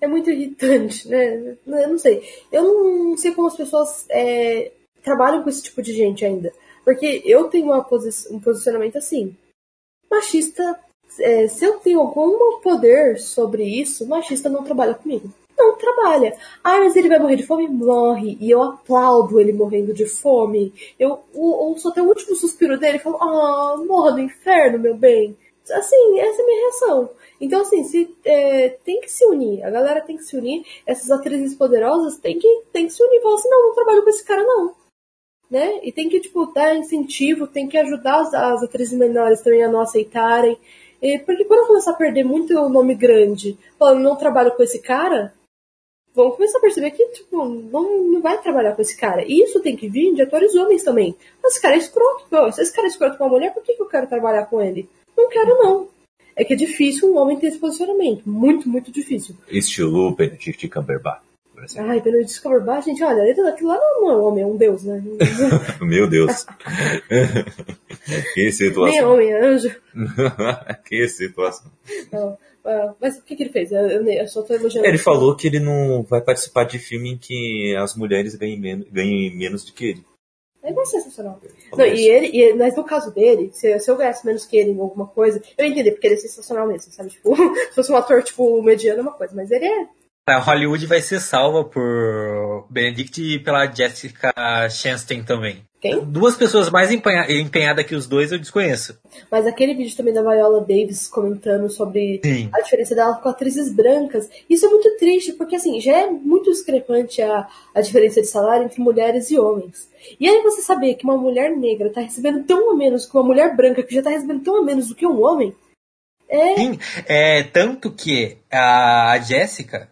É muito irritante, né? Eu não sei. Eu não sei como as pessoas é, trabalham com esse tipo de gente ainda. Porque eu tenho posi- um posicionamento assim. Machista, é, se eu tenho algum poder sobre isso, machista não trabalha comigo. Não trabalha. Ah, mas ele vai morrer de fome? Morre. E eu aplaudo ele morrendo de fome. Eu ou- ouço até o último suspiro dele e falo, ah, morra do inferno, meu bem. Assim, essa é a minha reação. Então, assim, se, é, tem que se unir. A galera tem que se unir. Essas atrizes poderosas tem que, tem que se unir falar assim, não, não trabalho com esse cara, não. Né? E tem que, tipo, dar incentivo, tem que ajudar as, as atrizes menores também a não aceitarem. E, porque quando começar a perder muito o nome grande, falando, não trabalho com esse cara, vão começar a perceber que, tipo, não, não vai trabalhar com esse cara. E isso tem que vir de atores homens também. Mas esse cara é escroto. Pô, se esse cara é escroto com uma mulher, por que, que eu quero trabalhar com ele? Não quero, não. É que é difícil um homem ter esse posicionamento. Muito, muito difícil. Estilo Benedict Cumberbatch. Ai, Benedict Cumberbatch, gente, olha, ele- aquilo lá não é um homem, é um deus, né? Meu Deus. que Nem situação. homem, é anjo. que situação. Não. Ah, Mas o que, que ele fez? Eu, eu, eu só tô elogiando. Ele falou que ele não vai participar de filme em que as mulheres ganhem, men ganhem menos do que ele. Ele é sensacional. Não, e ele, e, mas no caso dele, se, se eu ganhasse menos que ele em alguma coisa, eu ia entender, porque ele é sensacional mesmo, sabe? Tipo, se fosse um ator, tipo, mediano é uma coisa, mas ele é. A Hollywood vai ser salva por Benedict e pela Jessica Chastain também. Quem? Duas pessoas mais empenha empenhadas que os dois eu desconheço. Mas aquele vídeo também da Viola Davis comentando sobre Sim. a diferença dela com atrizes brancas. Isso é muito triste, porque assim, já é muito discrepante a, a diferença de salário entre mulheres e homens. E aí você saber que uma mulher negra tá recebendo tão a menos que uma mulher branca que já tá recebendo tão a menos do que um homem, é. Sim, é, tanto que a Jessica,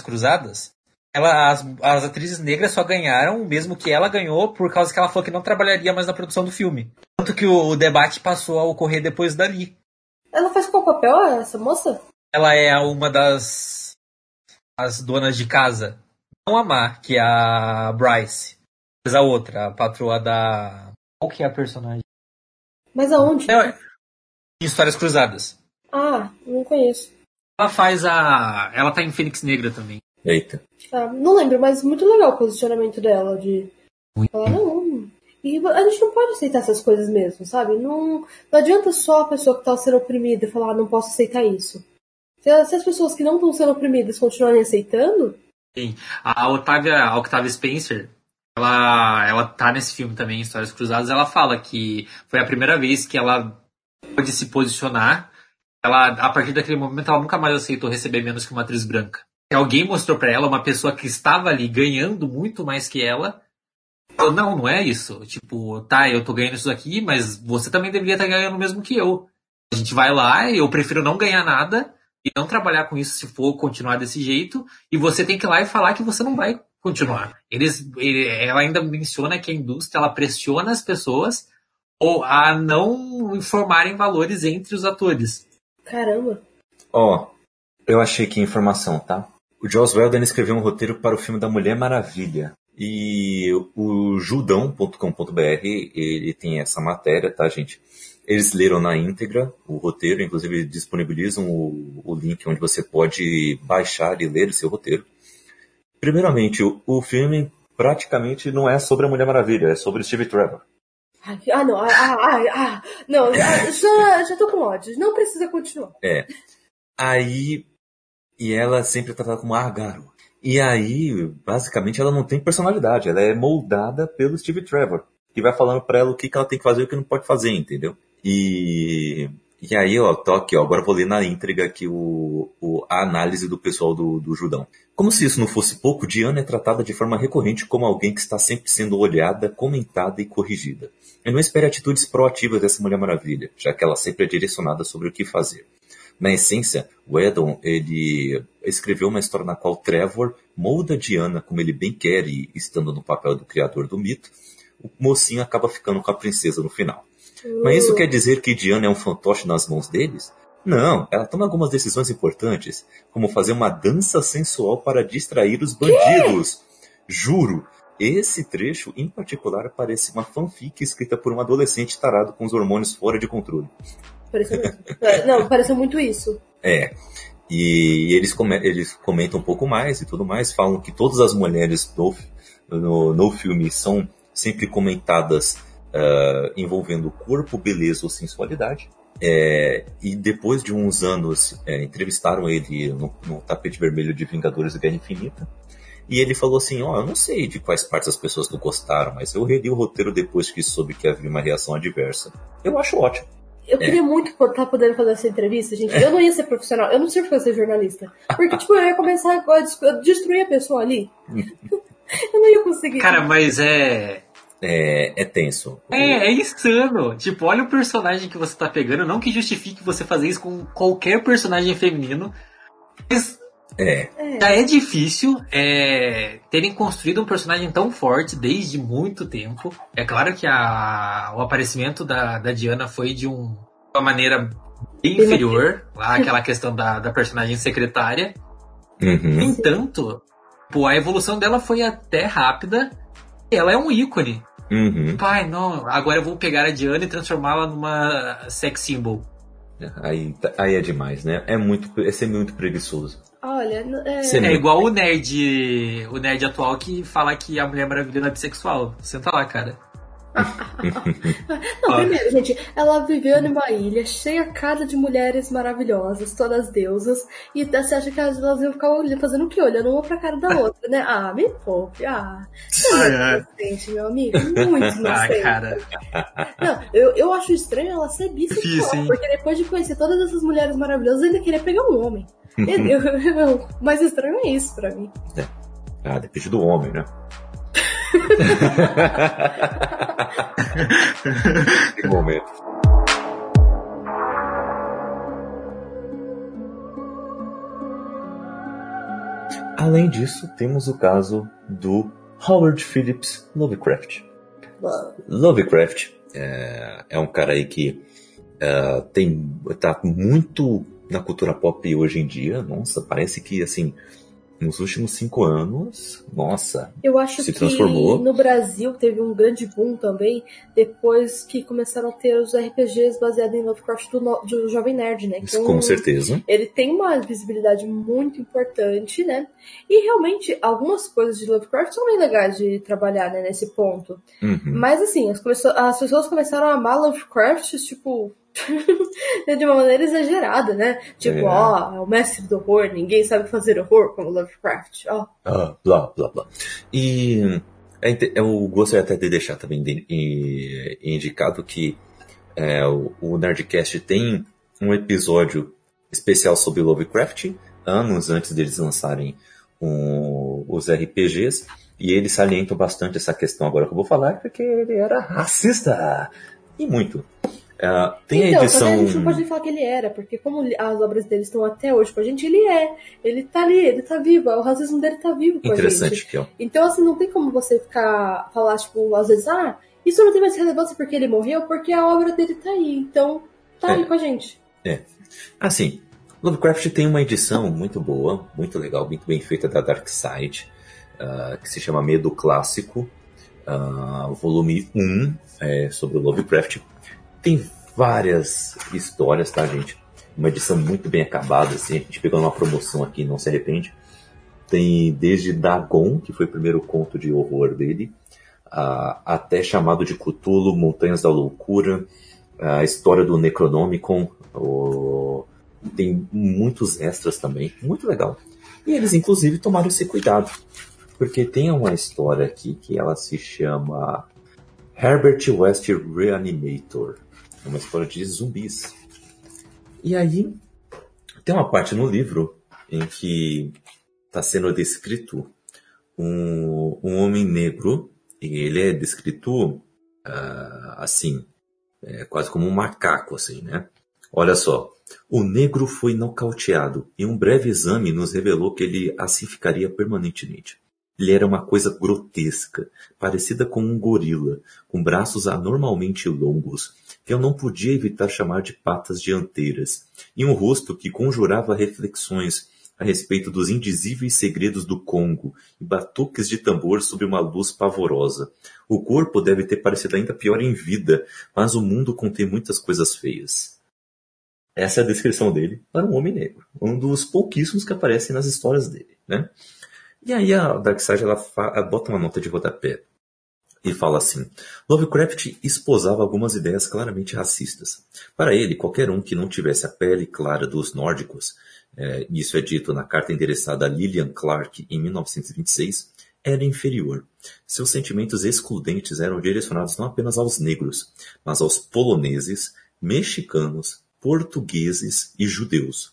Cruzadas, ela, as, as atrizes negras só ganharam o mesmo que ela ganhou por causa que ela falou que não trabalharia mais na produção do filme. Tanto que o, o debate passou a ocorrer depois dali. Ela faz qual papel, essa moça? Ela é uma das as donas de casa. Não a Má, que é a Bryce. Mas a outra, a patroa da. Qual que é a personagem? Mas aonde? É, Histórias Cruzadas. Ah, não conheço. Ela faz a. Ela tá em Fênix Negra também. Eita. Ah, não lembro, mas muito legal o posicionamento dela de falar, não. E a gente não pode aceitar essas coisas mesmo, sabe? Não, não adianta só a pessoa que tá sendo oprimida falar, ah, não posso aceitar isso. Se, as- se as pessoas que não estão sendo oprimidas continuarem aceitando, Sim. A Otávia, a Octavia Spencer, ela, ela tá nesse filme também, Histórias Cruzadas, ela fala que foi a primeira vez que ela pôde se posicionar. Ela, a partir daquele momento, ela nunca mais aceitou receber menos que uma atriz branca. E alguém mostrou pra ela uma pessoa que estava ali ganhando muito mais que ela. Falou, não, não é isso. Tipo, tá, eu tô ganhando isso aqui, mas você também deveria estar ganhando o mesmo que eu. A gente vai lá eu prefiro não ganhar nada e não trabalhar com isso se for continuar desse jeito. E você tem que ir lá e falar que você não vai continuar. Eles, ele- ela ainda menciona que a indústria ela pressiona as pessoas a não informarem valores entre os atores. Caramba. Ó, eu achei aqui a informação, tá? O Joss Whedon escreveu um roteiro para o filme da Mulher Maravilha. E o judão.com.br, ele tem essa matéria, tá, gente? Eles leram na íntegra o roteiro, inclusive disponibilizam o, o link onde você pode baixar e ler o seu roteiro. Primeiramente, o, o filme praticamente não é sobre a Mulher Maravilha, é sobre Steve Trevor. Ah, não, ah, ah, ah, ah, não, ah, já, já tô com ódio, não precisa continuar. É. Aí. E ela é sempre tratada como a garoto. E aí, basicamente, ela não tem personalidade. Ela é moldada pelo Steve Trevor. Que vai falando pra ela o que, que ela tem que fazer e o que não pode fazer, entendeu? E. E aí, ó, tô aqui, ó, agora vou ler na íntegra aqui o, o, a análise do pessoal do, do Judão. Como se isso não fosse pouco, Diana é tratada de forma recorrente como alguém que está sempre sendo olhada, comentada e corrigida. Eu não espero atitudes proativas dessa Mulher Maravilha, já que ela sempre é direcionada sobre o que fazer. Na essência, o Edon, ele escreveu uma história na qual Trevor molda Diana como ele bem quer e, estando no papel do criador do mito, o mocinho acaba ficando com a princesa no final. Mas isso quer dizer que Diana é um fantoche nas mãos deles? Não, ela toma algumas decisões importantes, como fazer uma dança sensual para distrair os bandidos. Juro, esse trecho em particular parece uma fanfic escrita por um adolescente tarado com os hormônios fora de controle. Pareceu. É, Não, pareceu muito isso. É. E eles, come- eles comentam um pouco mais e tudo mais, falam que todas as mulheres no, no, no filme são sempre comentadas ah, envolvendo corpo, beleza ou sensualidade. É, e depois de uns anos, é, entrevistaram ele no, no tapete vermelho de Vingadores da Guerra Infinita. E ele falou assim: Ó, eu não sei de quais partes as pessoas não gostaram, mas eu reli o roteiro depois que soube que havia uma reação adversa. Eu acho ótimo. Eu queria muito estar podendo fazer essa entrevista, gente. Eu não ia ser profissional, eu não sei pra ser jornalista. Porque, tipo, eu ia começar a des- destruir a pessoa ali. eu não ia conseguir. Cara, mas é. É, é tenso. É, é insano. Tipo, olha o personagem que você tá pegando. Não que justifique você fazer isso com qualquer personagem feminino. Mas É, já é difícil é, terem construído um personagem tão forte desde muito tempo. É claro que a- o aparecimento da, da Diana foi de um- uma maneira bem inferior. Lá, aquela questão da, da personagem secretária. No uhum, entanto, pô, a evolução dela foi até rápida. Ela é um ícone. uhum. Pai, não, agora eu vou pegar a Diana e transformá-la numa sex symbol. Aí, aí é demais, né? É muito, é ser muito preguiçoso. Olha, é... Você- É igual o nerd, o nerd atual que fala que a Mulher Maravilha não é bissexual. Senta lá, cara. Não, primeiro, gente, ela viveu numa ilha cheia cara de mulheres maravilhosas, todas deusas, e você acha que elas iam ficar olhando, fazendo o quê? Olhando uma pra cara da outra, né? Ah, me poupe, ah. Você é muito inocente, meu amigo, muito Ah, inocente. cara. Não, eu, eu acho estranho ela ser bissexual, porque depois de conhecer todas essas mulheres maravilhosas, ainda queria pegar um homem. Eu- eu- o mais estranho é isso pra mim. Ah, depende do homem, né? que momento. Além disso, temos o caso do Howard Phillips Lovecraft. Lovecraft é, é um cara aí que é, tem tá muito na cultura pop hoje em dia. Nossa, parece que assim nos últimos cinco anos, nossa, Eu acho Se que transformou. no Brasil teve um grande boom também depois que começaram a ter os RPGs baseados em Lovecraft do, no- do Jovem Nerd, né? Um- com certeza. Ele tem uma visibilidade muito importante, né? E realmente algumas coisas de Lovecraft são bem legais de trabalhar, né, nesse ponto. Uhum. Mas assim, as, as pessoas começaram a amar Lovecraft, tipo, de uma maneira exagerada, né? Tipo, É. ó, é o mestre do horror, ninguém sabe fazer horror como Lovecraft, ó. Ah, blá, blá, blá. E é eu gostaria até de deixar também de- e- indicado que é, o, o Nerdcast tem um episódio especial sobre Lovecraft, anos antes deles lançarem um- os RPGs, e eles salientam bastante essa questão agora que eu vou falar, porque ele era racista. E muito. É, tem então, a só que a edição. gente não pode nem falar que ele era, porque como as obras dele estão até hoje com a gente, ele é. Ele tá ali, ele tá vivo, o racismo dele tá vivo com a gente. Interessante, que. Então, assim, não tem como você ficar, falar, tipo, às vezes, ah, isso não tem mais relevância porque ele morreu, porque a obra dele tá aí. Então, tá É. aí com a gente. Assim, Lovecraft tem uma edição muito boa, muito legal, muito bem feita da Dark Side, ah, que se chama Medo Clássico, ah, volume 1, é, sobre o Lovecraft. Tem várias histórias, tá, gente? Uma edição muito bem acabada, assim, a gente pegou numa promoção aqui, não se arrepende. Tem desde Dagon, que foi o primeiro conto de horror dele, ah, até chamado de Cthulhu, Montanhas da Loucura, a história do Necronomicon, o tem muitos extras também, muito legal. E eles inclusive tomaram esse cuidado, porque tem uma história aqui que ela se chama Herbert West Reanimator, é uma história de zumbis. E aí tem uma parte no livro em que está sendo descrito um, um homem negro e ele é descrito uh, assim, é, quase como um macaco, assim, né? Olha só, o negro foi nocauteado e um breve exame nos revelou que ele assim ficaria permanentemente. Ele era uma coisa grotesca, parecida com um gorila, com braços anormalmente longos, que eu não podia evitar chamar de patas dianteiras, e um rosto que conjurava reflexões a respeito dos indizíveis segredos do Congo e batuques de tambor sob uma luz pavorosa. O corpo deve ter parecido ainda pior em vida, mas o mundo contém muitas coisas feias. Essa é a descrição dele para um homem negro, um dos pouquíssimos que aparecem nas histórias dele, né? E aí a Darkseid ela, bota uma nota de rodapé e fala assim: Lovecraft esposava algumas ideias claramente racistas. Para ele, qualquer um que não tivesse a pele clara dos nórdicos, é, isso é dito na carta endereçada a Lillian Clark em 1926, era inferior. Seus sentimentos excludentes eram direcionados não apenas aos negros, mas aos poloneses, mexicanos, portugueses e judeus.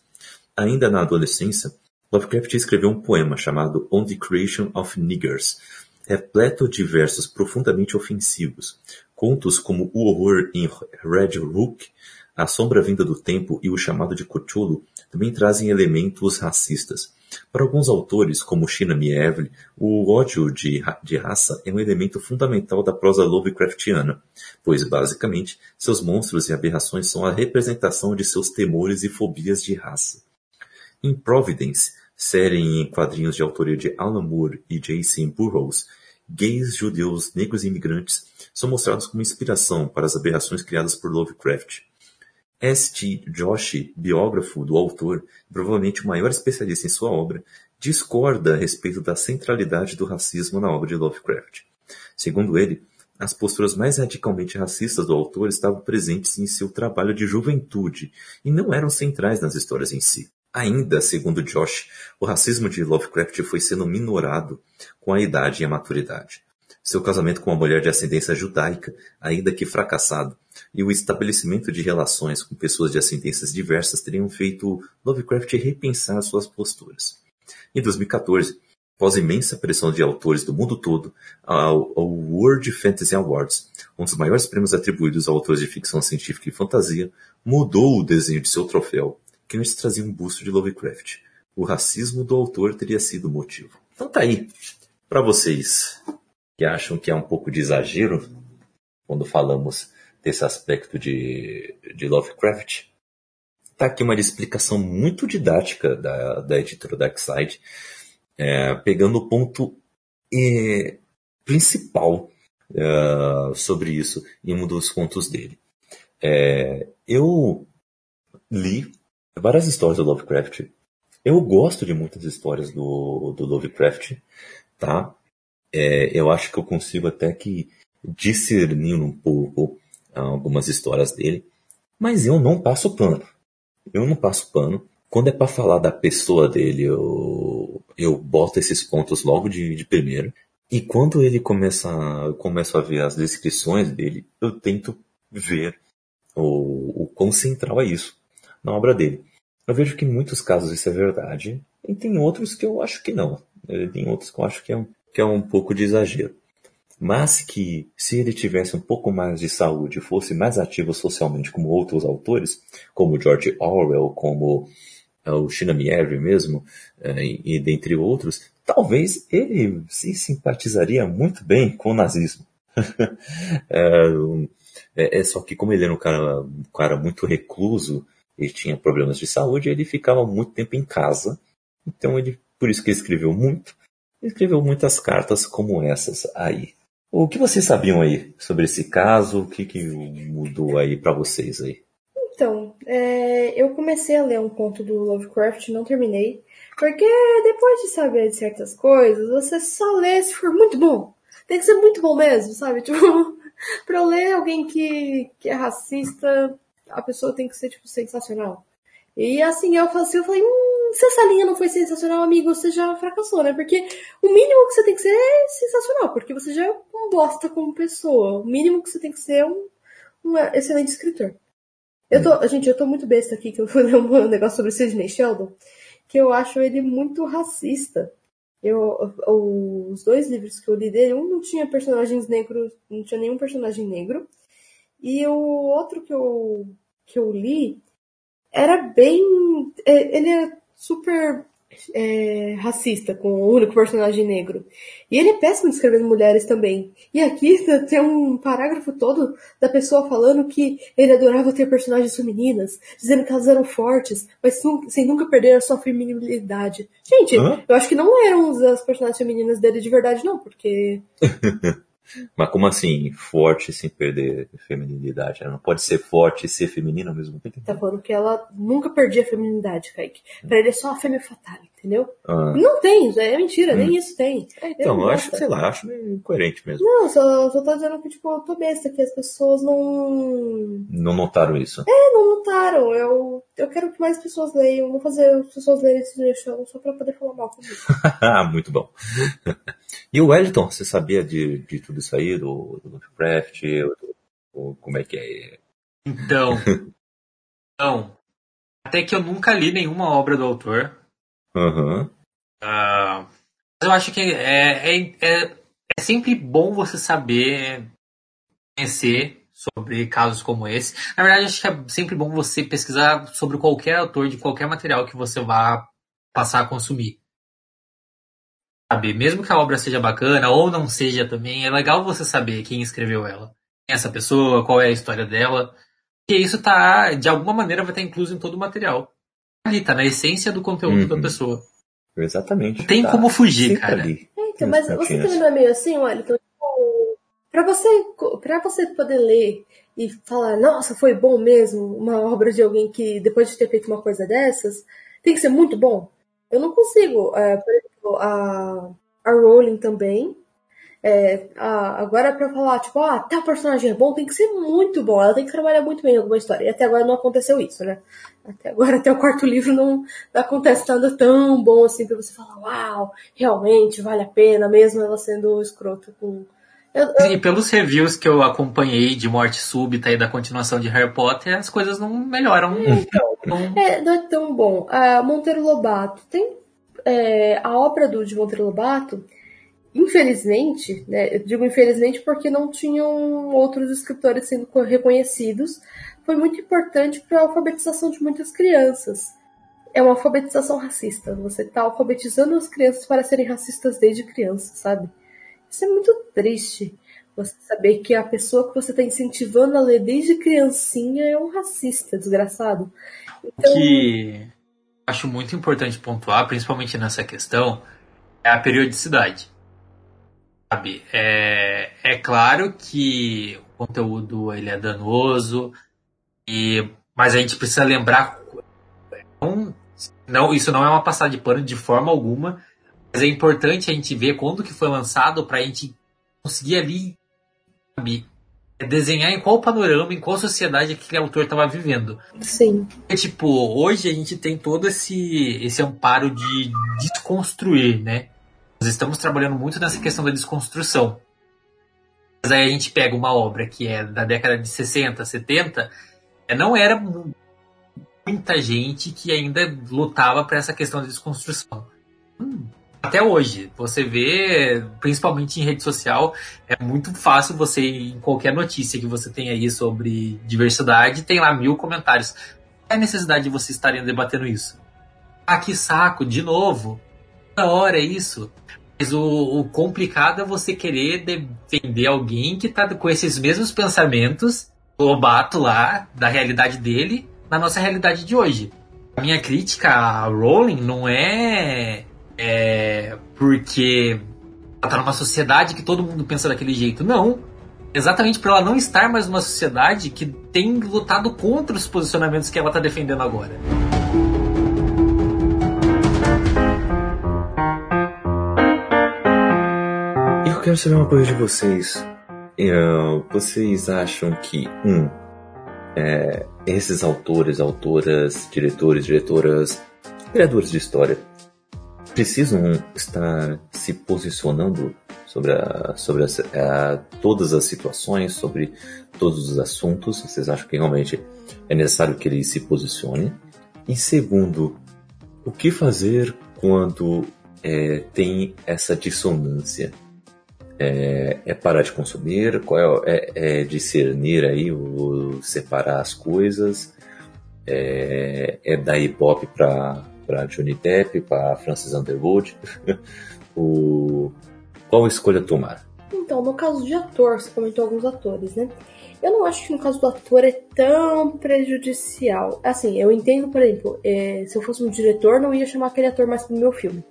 Ainda na adolescência, Lovecraft escreveu um poema chamado On the Creation of Niggers, repleto de versos profundamente ofensivos. Contos como O Horror em Red Rook, A Sombra Vinda do Tempo e O Chamado de Cthulhu também trazem elementos racistas. Para alguns autores, como Shina Mieville, o ódio de, de raça é um elemento fundamental da prosa Lovecraftiana, pois, basicamente, seus monstros e aberrações são a representação de seus temores e fobias de raça. Em Providence, série em quadrinhos de autoria de Alan Moore e J.C. Burroughs, gays, judeus, negros e imigrantes são mostrados como inspiração para as aberrações criadas por Lovecraft. S.T. Joshi, biógrafo do autor e provavelmente o maior especialista em sua obra, discorda a respeito da centralidade do racismo na obra de Lovecraft. Segundo ele, as posturas mais radicalmente racistas do autor estavam presentes em seu trabalho de juventude e não eram centrais nas histórias em si. Ainda, segundo Josh, o racismo de Lovecraft foi sendo minorado com a idade e a maturidade. Seu casamento com uma mulher de ascendência judaica, ainda que fracassado, e o estabelecimento de relações com pessoas de ascendências diversas teriam feito Lovecraft repensar suas posturas. Em 2014, após imensa pressão de autores do mundo todo, ao, World Fantasy Awards, um dos maiores prêmios atribuídos a autores de ficção científica e fantasia, mudou o desenho de seu troféu antes trazia um busto de Lovecraft. O racismo do autor teria sido o motivo. Então tá aí. Para vocês que acham que é um pouco de exagero quando falamos desse aspecto de, de Lovecraft, tá aqui uma explicação muito didática da, da editora Darkseid, é, pegando o ponto é, principal é, sobre isso em um dos contos dele. É, eu li várias histórias do Lovecraft. Eu gosto de muitas histórias do, do Lovecraft, tá? É, eu acho que eu consigo até que discernir um pouco algumas histórias dele, mas eu não passo pano. Eu não passo pano. Quando é para falar da pessoa dele, eu, eu boto esses pontos logo de, de primeiro. E quando ele começa, eu começo a ver as descrições dele, eu tento ver o, o quão central é isso na obra dele. Eu vejo que em muitos casos isso é verdade, e tem outros que eu acho que não. Tem outros que eu acho que é um, que é um pouco de exagero. Mas que, se ele tivesse um pouco mais de saúde e fosse mais ativo socialmente como outros autores, como George Orwell, como uh, o Shinamieri mesmo, uh, e, e dentre outros, talvez ele se simpatizaria muito bem com o nazismo. é, é, só que como ele era um cara, um cara muito recluso, ele tinha problemas de saúde, ele ficava muito tempo em casa. Então ele, por isso que ele escreveu muito, escreveu muitas cartas como essas aí. O que vocês sabiam aí sobre esse caso? O que, que mudou aí para vocês aí? Então, é, eu comecei a ler um conto do Lovecraft, não terminei, porque depois de saber de certas coisas, você só lê se for muito bom. Tem que ser muito bom mesmo, sabe? Tipo, pra eu ler alguém que, que é racista, a pessoa tem que ser, tipo, sensacional. E assim, eu falei, assim, eu falei, hum, se essa linha não foi sensacional, amigo, você já fracassou, né? Porque o mínimo que você tem que ser é sensacional, porque você já é um bosta como pessoa. O mínimo que você tem que ser é um, um excelente escritor. Eu tô, gente, eu tô muito besta aqui, que eu fui ler um negócio sobre o Sidney Sheldon, que eu acho ele muito racista. Eu, os dois livros que eu li dele, um não tinha personagens negros, não tinha nenhum personagem negro, e o outro que eu, que eu li era bem. É, ele é super é, racista com o único personagem negro. E ele é péssimo descrevendo mulheres também. E aqui tem um parágrafo todo da pessoa falando que ele adorava ter personagens femininas, dizendo que elas eram fortes, mas sem nunca perder a sua feminilidade. Gente, Hã? eu acho que não eram as personagens femininas dele de verdade, não, porque. Mas como assim, forte sem perder feminilidade? Ela não pode ser forte e ser feminina ao mesmo tempo? Tá falando que ela nunca perdia a feminilidade, Kaique. Pra ele é só a fêmea fatale, entendeu? Ah. Não tem, é mentira, hum. nem isso tem. então, eu, eu acho, sei lá, acho meio incoerente mesmo. Não, só, só tô dizendo que, tipo, eu tô besta, que as pessoas não... Não notaram isso? É, não notaram. Eu, eu quero que mais pessoas leiam. Vou fazer as pessoas lerem esse show só pra poder falar mal comigo. Muito bom. E o Wellington, você sabia de, de tudo isso aí, do, do Lovecraft, do, do, como é que é? Então, então, até que eu nunca li nenhuma obra do autor. Uhum. Uh, eu acho que é, é, é, é sempre bom você saber conhecer sobre casos como esse. Na verdade, acho que é sempre bom você pesquisar sobre qualquer autor de qualquer material que você vá passar a consumir sabe? Mesmo que a obra seja bacana ou não seja também, é legal você saber quem escreveu ela. É essa pessoa, qual é a história dela. Porque isso tá, de alguma maneira, vai estar incluso em todo o material. Ali, tá na essência do conteúdo uhum. da pessoa. Exatamente. Tem tá. como fugir, cara. Ali, é, então, mas você também não é meio assim, olha, então, tipo, pra você, pra você poder ler e falar, nossa, foi bom mesmo, uma obra de alguém que, depois de ter feito uma coisa dessas, tem que ser muito bom. Eu não consigo. É, por exemplo, a, a Rowling também. É, a, agora pra falar, tipo, ah, tá, o personagem é bom, tem que ser muito bom. Ela tem que trabalhar muito bem em alguma história. E até agora não aconteceu isso, né? Até agora, até o quarto livro, não, não acontece nada tão bom assim pra você falar, uau, realmente vale a pena, mesmo ela sendo escroto com. Eu, eu... E pelos reviews que eu acompanhei de Morte Súbita e da continuação de Harry Potter, as coisas não melhoram. Então, é, não é tão bom. A Monteiro Lobato tem é, a obra do de Monteiro Lobato, infelizmente, né, eu digo infelizmente porque não tinham outros escritores sendo reconhecidos, foi muito importante para a alfabetização de muitas crianças. É uma alfabetização racista. Você está alfabetizando as crianças para serem racistas desde criança, sabe? Isso é muito triste. Você saber que a pessoa que você está incentivando a ler desde criancinha é um racista, desgraçado. Então... Que acho muito importante pontuar, principalmente nessa questão, é a periodicidade. Sabe? É, é claro que o conteúdo ele é danoso, e, mas a gente precisa lembrar. Não, não, isso não é uma passada de pano de forma alguma, mas é importante a gente ver quando que foi lançado para a gente conseguir ali sabe, desenhar em qual panorama, em qual sociedade aquele autor estava vivendo. Sim. É, tipo, hoje a gente tem todo esse, esse amparo de desconstruir, né? Nós estamos trabalhando muito nessa questão da desconstrução. Mas aí a gente pega uma obra que é da década de 60, 70, é, não era muita gente que ainda lutava para essa questão da desconstrução. Hum, até hoje. Você vê, principalmente em rede social, é muito fácil você, em qualquer notícia que você tem aí sobre diversidade, tem lá mil comentários. Qual é a necessidade de vocês estarem debatendo isso? Ah, que saco, de novo. Da hora é isso. Mas o, o, complicado é você querer defender alguém que está com esses mesmos pensamentos, Lobato lá, da realidade dele, na nossa realidade de hoje. A minha crítica a Rowling não é é, porque ela tá numa sociedade que todo mundo pensa daquele jeito. Não. Exatamente por ela não estar mais numa sociedade que tem lutado contra os posicionamentos que ela tá defendendo agora. Quero saber uma coisa de vocês. Vocês acham que, um, é, esses autores, autoras, diretores, diretoras, criadores de história precisam estar se posicionando sobre, a, sobre a, a, todas as situações, sobre todos os assuntos. Vocês acham que realmente é necessário que ele se posicione? E segundo, o que fazer quando é, tem essa dissonância? É, é, parar de consumir? Qual é, é, é discernir aí, o, separar as coisas? É, é dar hip-hop para para Johnny Depp, para Francis Underwood. o, qual escolha tomar? Então, no caso de ator, você comentou alguns atores, né? Eu não acho que no caso do ator é tão prejudicial. Assim, eu entendo, por exemplo, é, se eu fosse um diretor, não ia chamar aquele ator mais pro meu filme,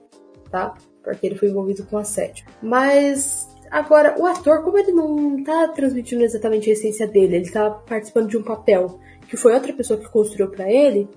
tá? Porque ele foi envolvido com assédio. Mas Agora, o ator, como ele não tá transmitindo exatamente a essência dele, ele tá participando de um papel que foi outra pessoa que construiu para ele,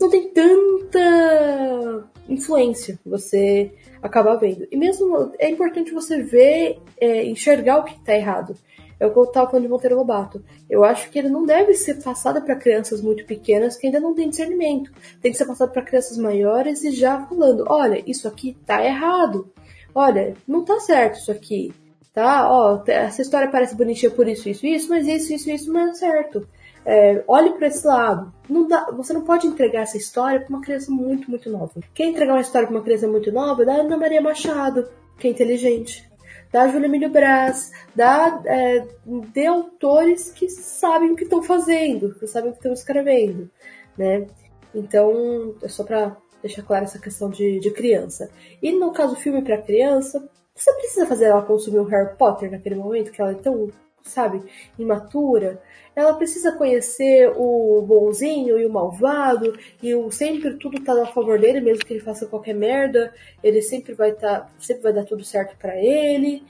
não tem tanta influência você acabar vendo. E mesmo é importante você ver, é, enxergar o que está errado. É o que eu estava falando de Monteiro Lobato. Eu acho que ele não deve ser passado para crianças muito pequenas que ainda não têm discernimento. Tem que ser passado para crianças maiores e já falando: olha, isso aqui tá errado. Olha, não tá certo isso aqui. Tá? Ó, essa história parece bonitinha por isso, isso, isso, mas isso, isso, isso não é certo. É, olhe para esse lado. Não dá, você não pode entregar essa história para uma criança muito, muito nova. Quem entregar uma história para uma criança muito nova, dá Ana Maria Machado, que é inteligente. Dá Júlia Emílio Brás, dá é, de autores que sabem o que estão fazendo, que sabem o que estão escrevendo, né? Então, é só para deixar clara essa questão de, de criança. E no caso filme para criança, você precisa fazer ela consumir o Harry Potter naquele momento que ela é tão, sabe, imatura ela precisa conhecer o bonzinho e o malvado, e o, sempre tudo tá a favor dele, mesmo que ele faça qualquer merda, ele sempre vai tá, sempre vai dar tudo certo para ele.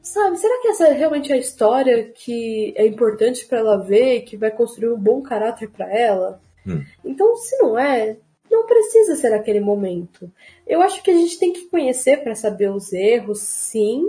Sabe, será que essa é realmente a história que é importante para ela ver, que vai construir um bom caráter para ela? Hum. Então, se não é, não precisa ser aquele momento. Eu acho que a gente tem que conhecer para saber os erros, sim,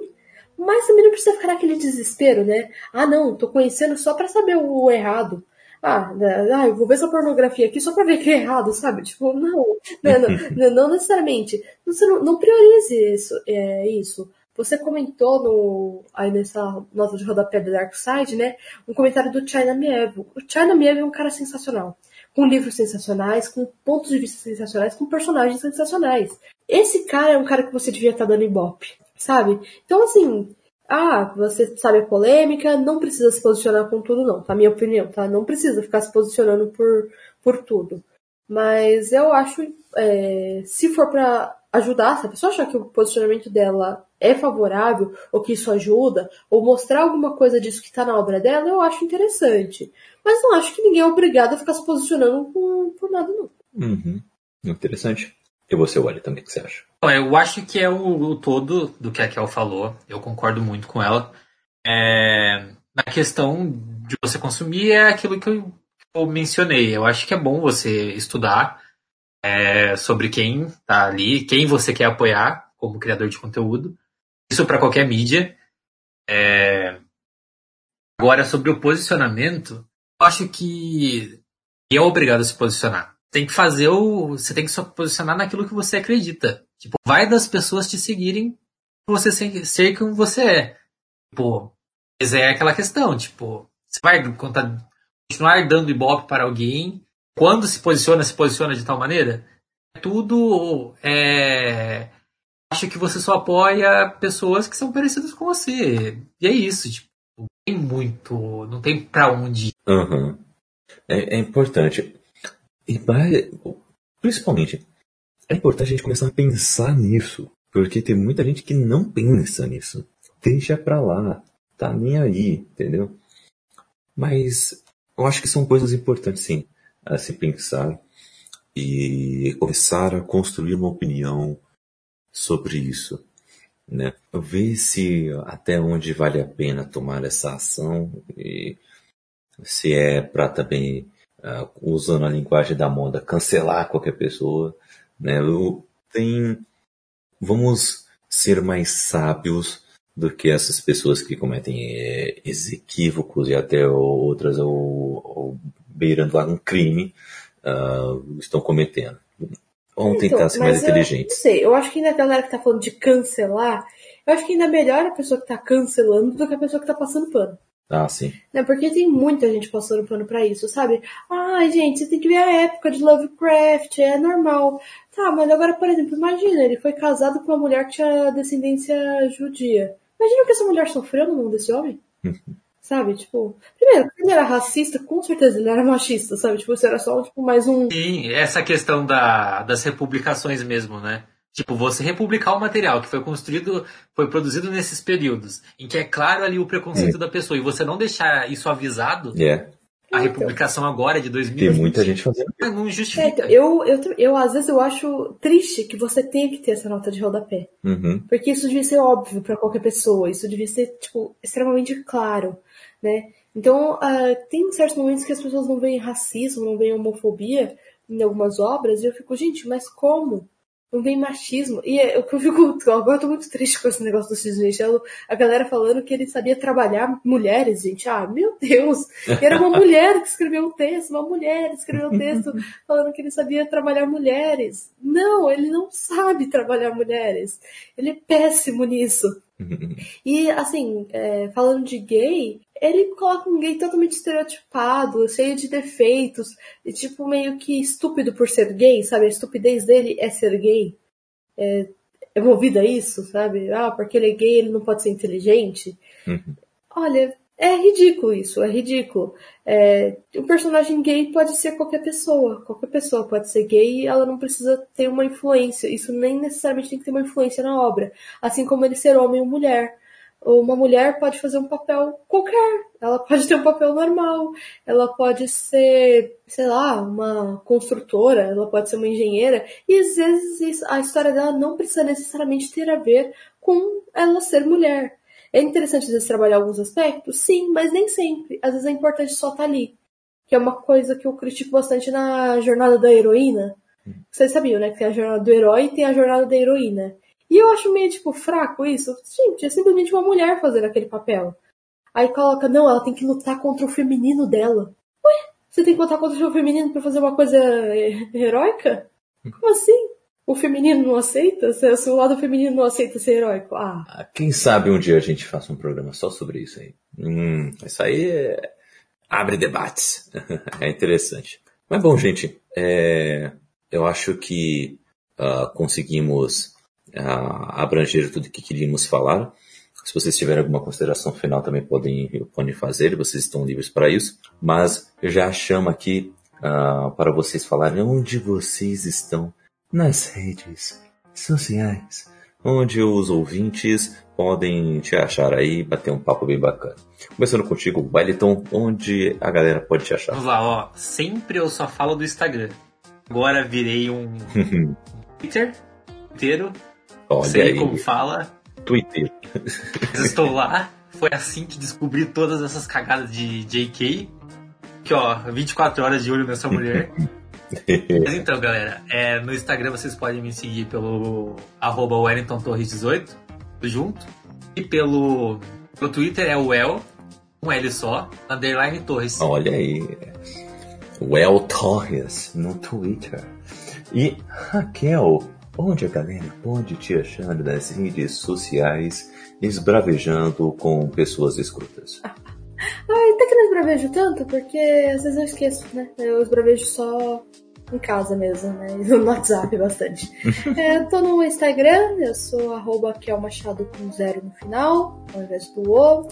mas também não precisa ficar naquele desespero, né? Ah, não, tô conhecendo só para saber o errado. Ah, né, ah, eu vou ver essa pornografia aqui só pra ver que é errado, sabe? Tipo, não, não, não, não necessariamente. Você não, priorize isso, é, isso. Você comentou no, aí nessa nota de rodapé do Dark Side, né? Um comentário do China Mieville. O China Mieville é um cara sensacional. Com livros sensacionais, com pontos de vista sensacionais, com personagens sensacionais. Esse cara é um cara que você devia estar tá dando ibope sabe? Então, assim, ah, você sabe a polêmica, não precisa se posicionar com tudo, não, tá? Minha opinião, tá? Não precisa ficar se posicionando por, por tudo. Mas eu acho, é, se for para ajudar, se a pessoa achar que o posicionamento dela é favorável, ou que isso ajuda, ou mostrar alguma coisa disso que tá na obra dela, eu acho interessante. Mas não acho que ninguém é obrigado a ficar se posicionando por, por nada, não. Uhum. Interessante. E você, Wellington, o que você acha? Eu acho que é o, o, todo do que a Kel falou. Eu concordo muito com ela. É, na questão de você consumir é aquilo que eu, que eu mencionei. Eu acho que é bom você estudar é, sobre quem tá ali, quem você quer apoiar como criador de conteúdo. Isso para qualquer mídia. É, agora, sobre o posicionamento, eu acho que é obrigado a se posicionar tem que fazer o. Você tem que se posicionar naquilo que você acredita. Tipo, vai das pessoas te seguirem você ser quem você é. Tipo, mas é aquela questão, tipo, você vai continuar dando ibope para alguém. Quando se posiciona, se posiciona de tal maneira? Tudo é. Acho que você só apoia pessoas que são parecidas com você. E é isso, tipo, não tem muito. Não tem pra onde ir. Uhum. É, é importante. E principalmente, é importante a gente começar a pensar nisso. Porque tem muita gente que não pensa nisso. Deixa pra lá. Tá nem aí, entendeu? Mas eu acho que são coisas importantes sim a se pensar e começar a construir uma opinião sobre isso. Né? Ver se até onde vale a pena tomar essa ação e se é para também uh, usando a linguagem da moda, cancelar qualquer pessoa, né? Tem, vamos ser mais sábios do que essas pessoas que cometem é, equívocos e até outras ou, ou beirando lá um crime uh, estão cometendo. Vamos então, tentar ser mais inteligentes. Não sei, eu acho que ainda a galera que tá falando de cancelar, eu acho que ainda é melhor a pessoa que tá cancelando do que a pessoa que tá passando pano. Ah, sim. Né? Porque tem muita gente passando pano pra isso, sabe? Ai, gente, você tem que ver a época de Lovecraft, é normal. Tá, mas agora, por exemplo, imagina, ele foi casado com uma mulher que tinha descendência judia. Imagina o que essa mulher sofreu no mundo desse homem. sabe? Tipo, primeiro, ele era racista, com certeza ele era machista, sabe? Tipo, isso era só tipo, mais um. Sim, essa questão da, das republicações mesmo, né? Tipo, você republicar o material que foi construído, foi produzido nesses períodos, em que é claro ali o preconceito é. da pessoa, e você não deixar isso avisado, é. a republicação agora é de 2020. Tem muita gente fazendo Não justifica. É, então, eu, eu, eu, às vezes, eu acho triste que você tenha que ter essa nota de rodapé. Uhum. Porque isso devia ser óbvio para qualquer pessoa, isso devia ser, tipo, extremamente claro, né? Então, uh, tem certos momentos que as pessoas não veem racismo, não veem homofobia em algumas obras, e eu fico, gente, mas como? não tem machismo. E é, eu fico, agora eu tô muito triste com esse negócio do Cisne Michel, a galera falando que ele sabia trabalhar mulheres, gente. Ah, meu Deus! Era uma mulher que escreveu um texto, uma mulher que escreveu um texto falando que ele sabia trabalhar mulheres. Não, ele não sabe trabalhar mulheres. Ele é péssimo nisso. E, assim, é, falando de gay, ele coloca um gay totalmente estereotipado, cheio de defeitos, e tipo meio que estúpido por ser gay, sabe? A estupidez dele é ser gay. É, é movida a isso, sabe? Ah, porque ele é gay, ele não pode ser inteligente. Uhum. Olha, é ridículo isso, é ridículo. É, um personagem gay pode ser qualquer pessoa. Qualquer pessoa pode ser gay e ela não precisa ter uma influência. Isso nem necessariamente tem que ter uma influência na obra. Assim como ele ser homem ou mulher uma mulher pode fazer um papel qualquer. Ela pode ter um papel normal. Ela pode ser, sei lá, uma construtora. Ela pode ser uma engenheira. E às vezes a história dela não precisa necessariamente ter a ver com ela ser mulher. É interessante às vezes trabalhar alguns aspectos, sim, mas nem sempre. Às vezes é importante só estar tá ali. Que é uma coisa que eu critico bastante na jornada da heroína. Vocês sabiam, né? Que tem a jornada do herói e tem a jornada da heroína. E eu acho meio, tipo, fraco isso. Gente, é simplesmente uma mulher fazendo aquele papel. Aí coloca, não, ela tem que lutar contra o feminino dela. Ué, você tem que lutar contra o seu feminino para fazer uma coisa heróica? Como assim? O feminino não aceita? Se o lado feminino não aceita ser heróico? Ah. ah. Quem sabe um dia a gente faça um programa só sobre isso aí. Hum, isso aí é... abre debates. é interessante. Mas bom, gente, é... eu acho que uh, conseguimos abranger tudo o que queríamos falar. Se vocês tiverem alguma consideração final, também podem, podem fazer, vocês estão livres para isso. Mas eu já chamo aqui uh, para vocês falarem onde vocês estão nas redes sociais, onde os ouvintes podem te achar aí, bater um papo bem bacana. Começando contigo, Wellington, onde a galera pode te achar? Vamos lá, ó. Sempre eu só falo do Instagram. Agora virei um Twitter inteiro Olha Sei aí. como fala. Twitter. Estou lá. Foi assim que descobri todas essas cagadas de JK. Que ó, 24 horas de olho nessa mulher. Mas então, galera, é, no Instagram vocês podem me seguir pelo arroba Wellington Torres 18, junto. E pelo, pelo Twitter é o El, um L só, underline Torres. Olha aí. Well Torres no Twitter. E Raquel, onde a galera pode te achar nas redes sociais esbravejando com pessoas escrutas? Ai, até que não esbravejo tanto, porque às vezes eu esqueço, né? Eu esbravejo só em casa mesmo, né? E no WhatsApp bastante. é, eu tô no Instagram, eu sou arroba Machado com zero no final, ao invés do O.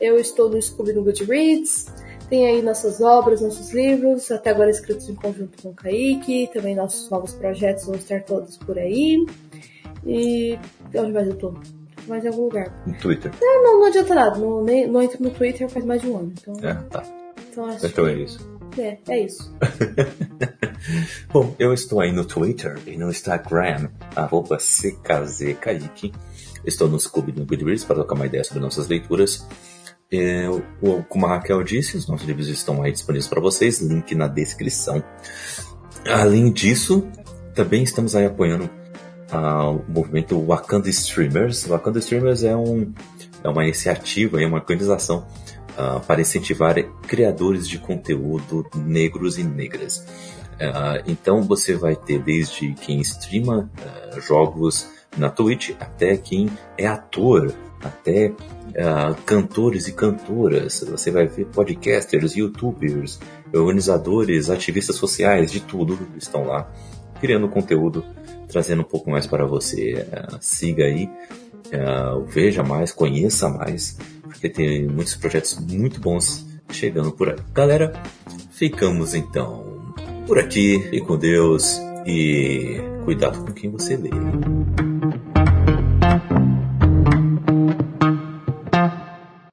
Eu estou no Scooby no Goodreads. Tem aí nossas obras, nossos livros, até agora escritos em conjunto com o Kaique, também nossos novos projetos vão estar todos por aí. E onde mais eu tô? Mais em algum lugar. No Twitter. É, não, não adianta nada. Não, nem, não entro no Twitter faz mais de um ano. Então, é, tá. Então, acho então é isso. É, é isso. Bom, eu estou aí no Twitter e no Instagram, arroba CKZKaique. Estou no Scooby no Goodreads para trocar uma ideia sobre nossas leituras. É, como a Raquel disse, os nossos livros estão aí disponíveis para vocês, link na descrição. Além disso, também estamos aí apoiando o movimento Wakanda Streamers. Wakanda Streamers é, um, é uma iniciativa, é uma organização uh, para incentivar criadores de conteúdo negros e negras. Uh, então você vai ter desde quem streama uh, jogos na Twitch até quem é ator, até uh, cantores e cantoras. Você vai ver podcasters, youtubers, organizadores, ativistas sociais, de tudo estão lá criando conteúdo, trazendo um pouco mais para você. siga aí, veja mais, conheça mais, porque tem muitos projetos muito bons chegando por aí. Galera, ficamos então por aqui. Fique com Deus e cuidado com quem você lê.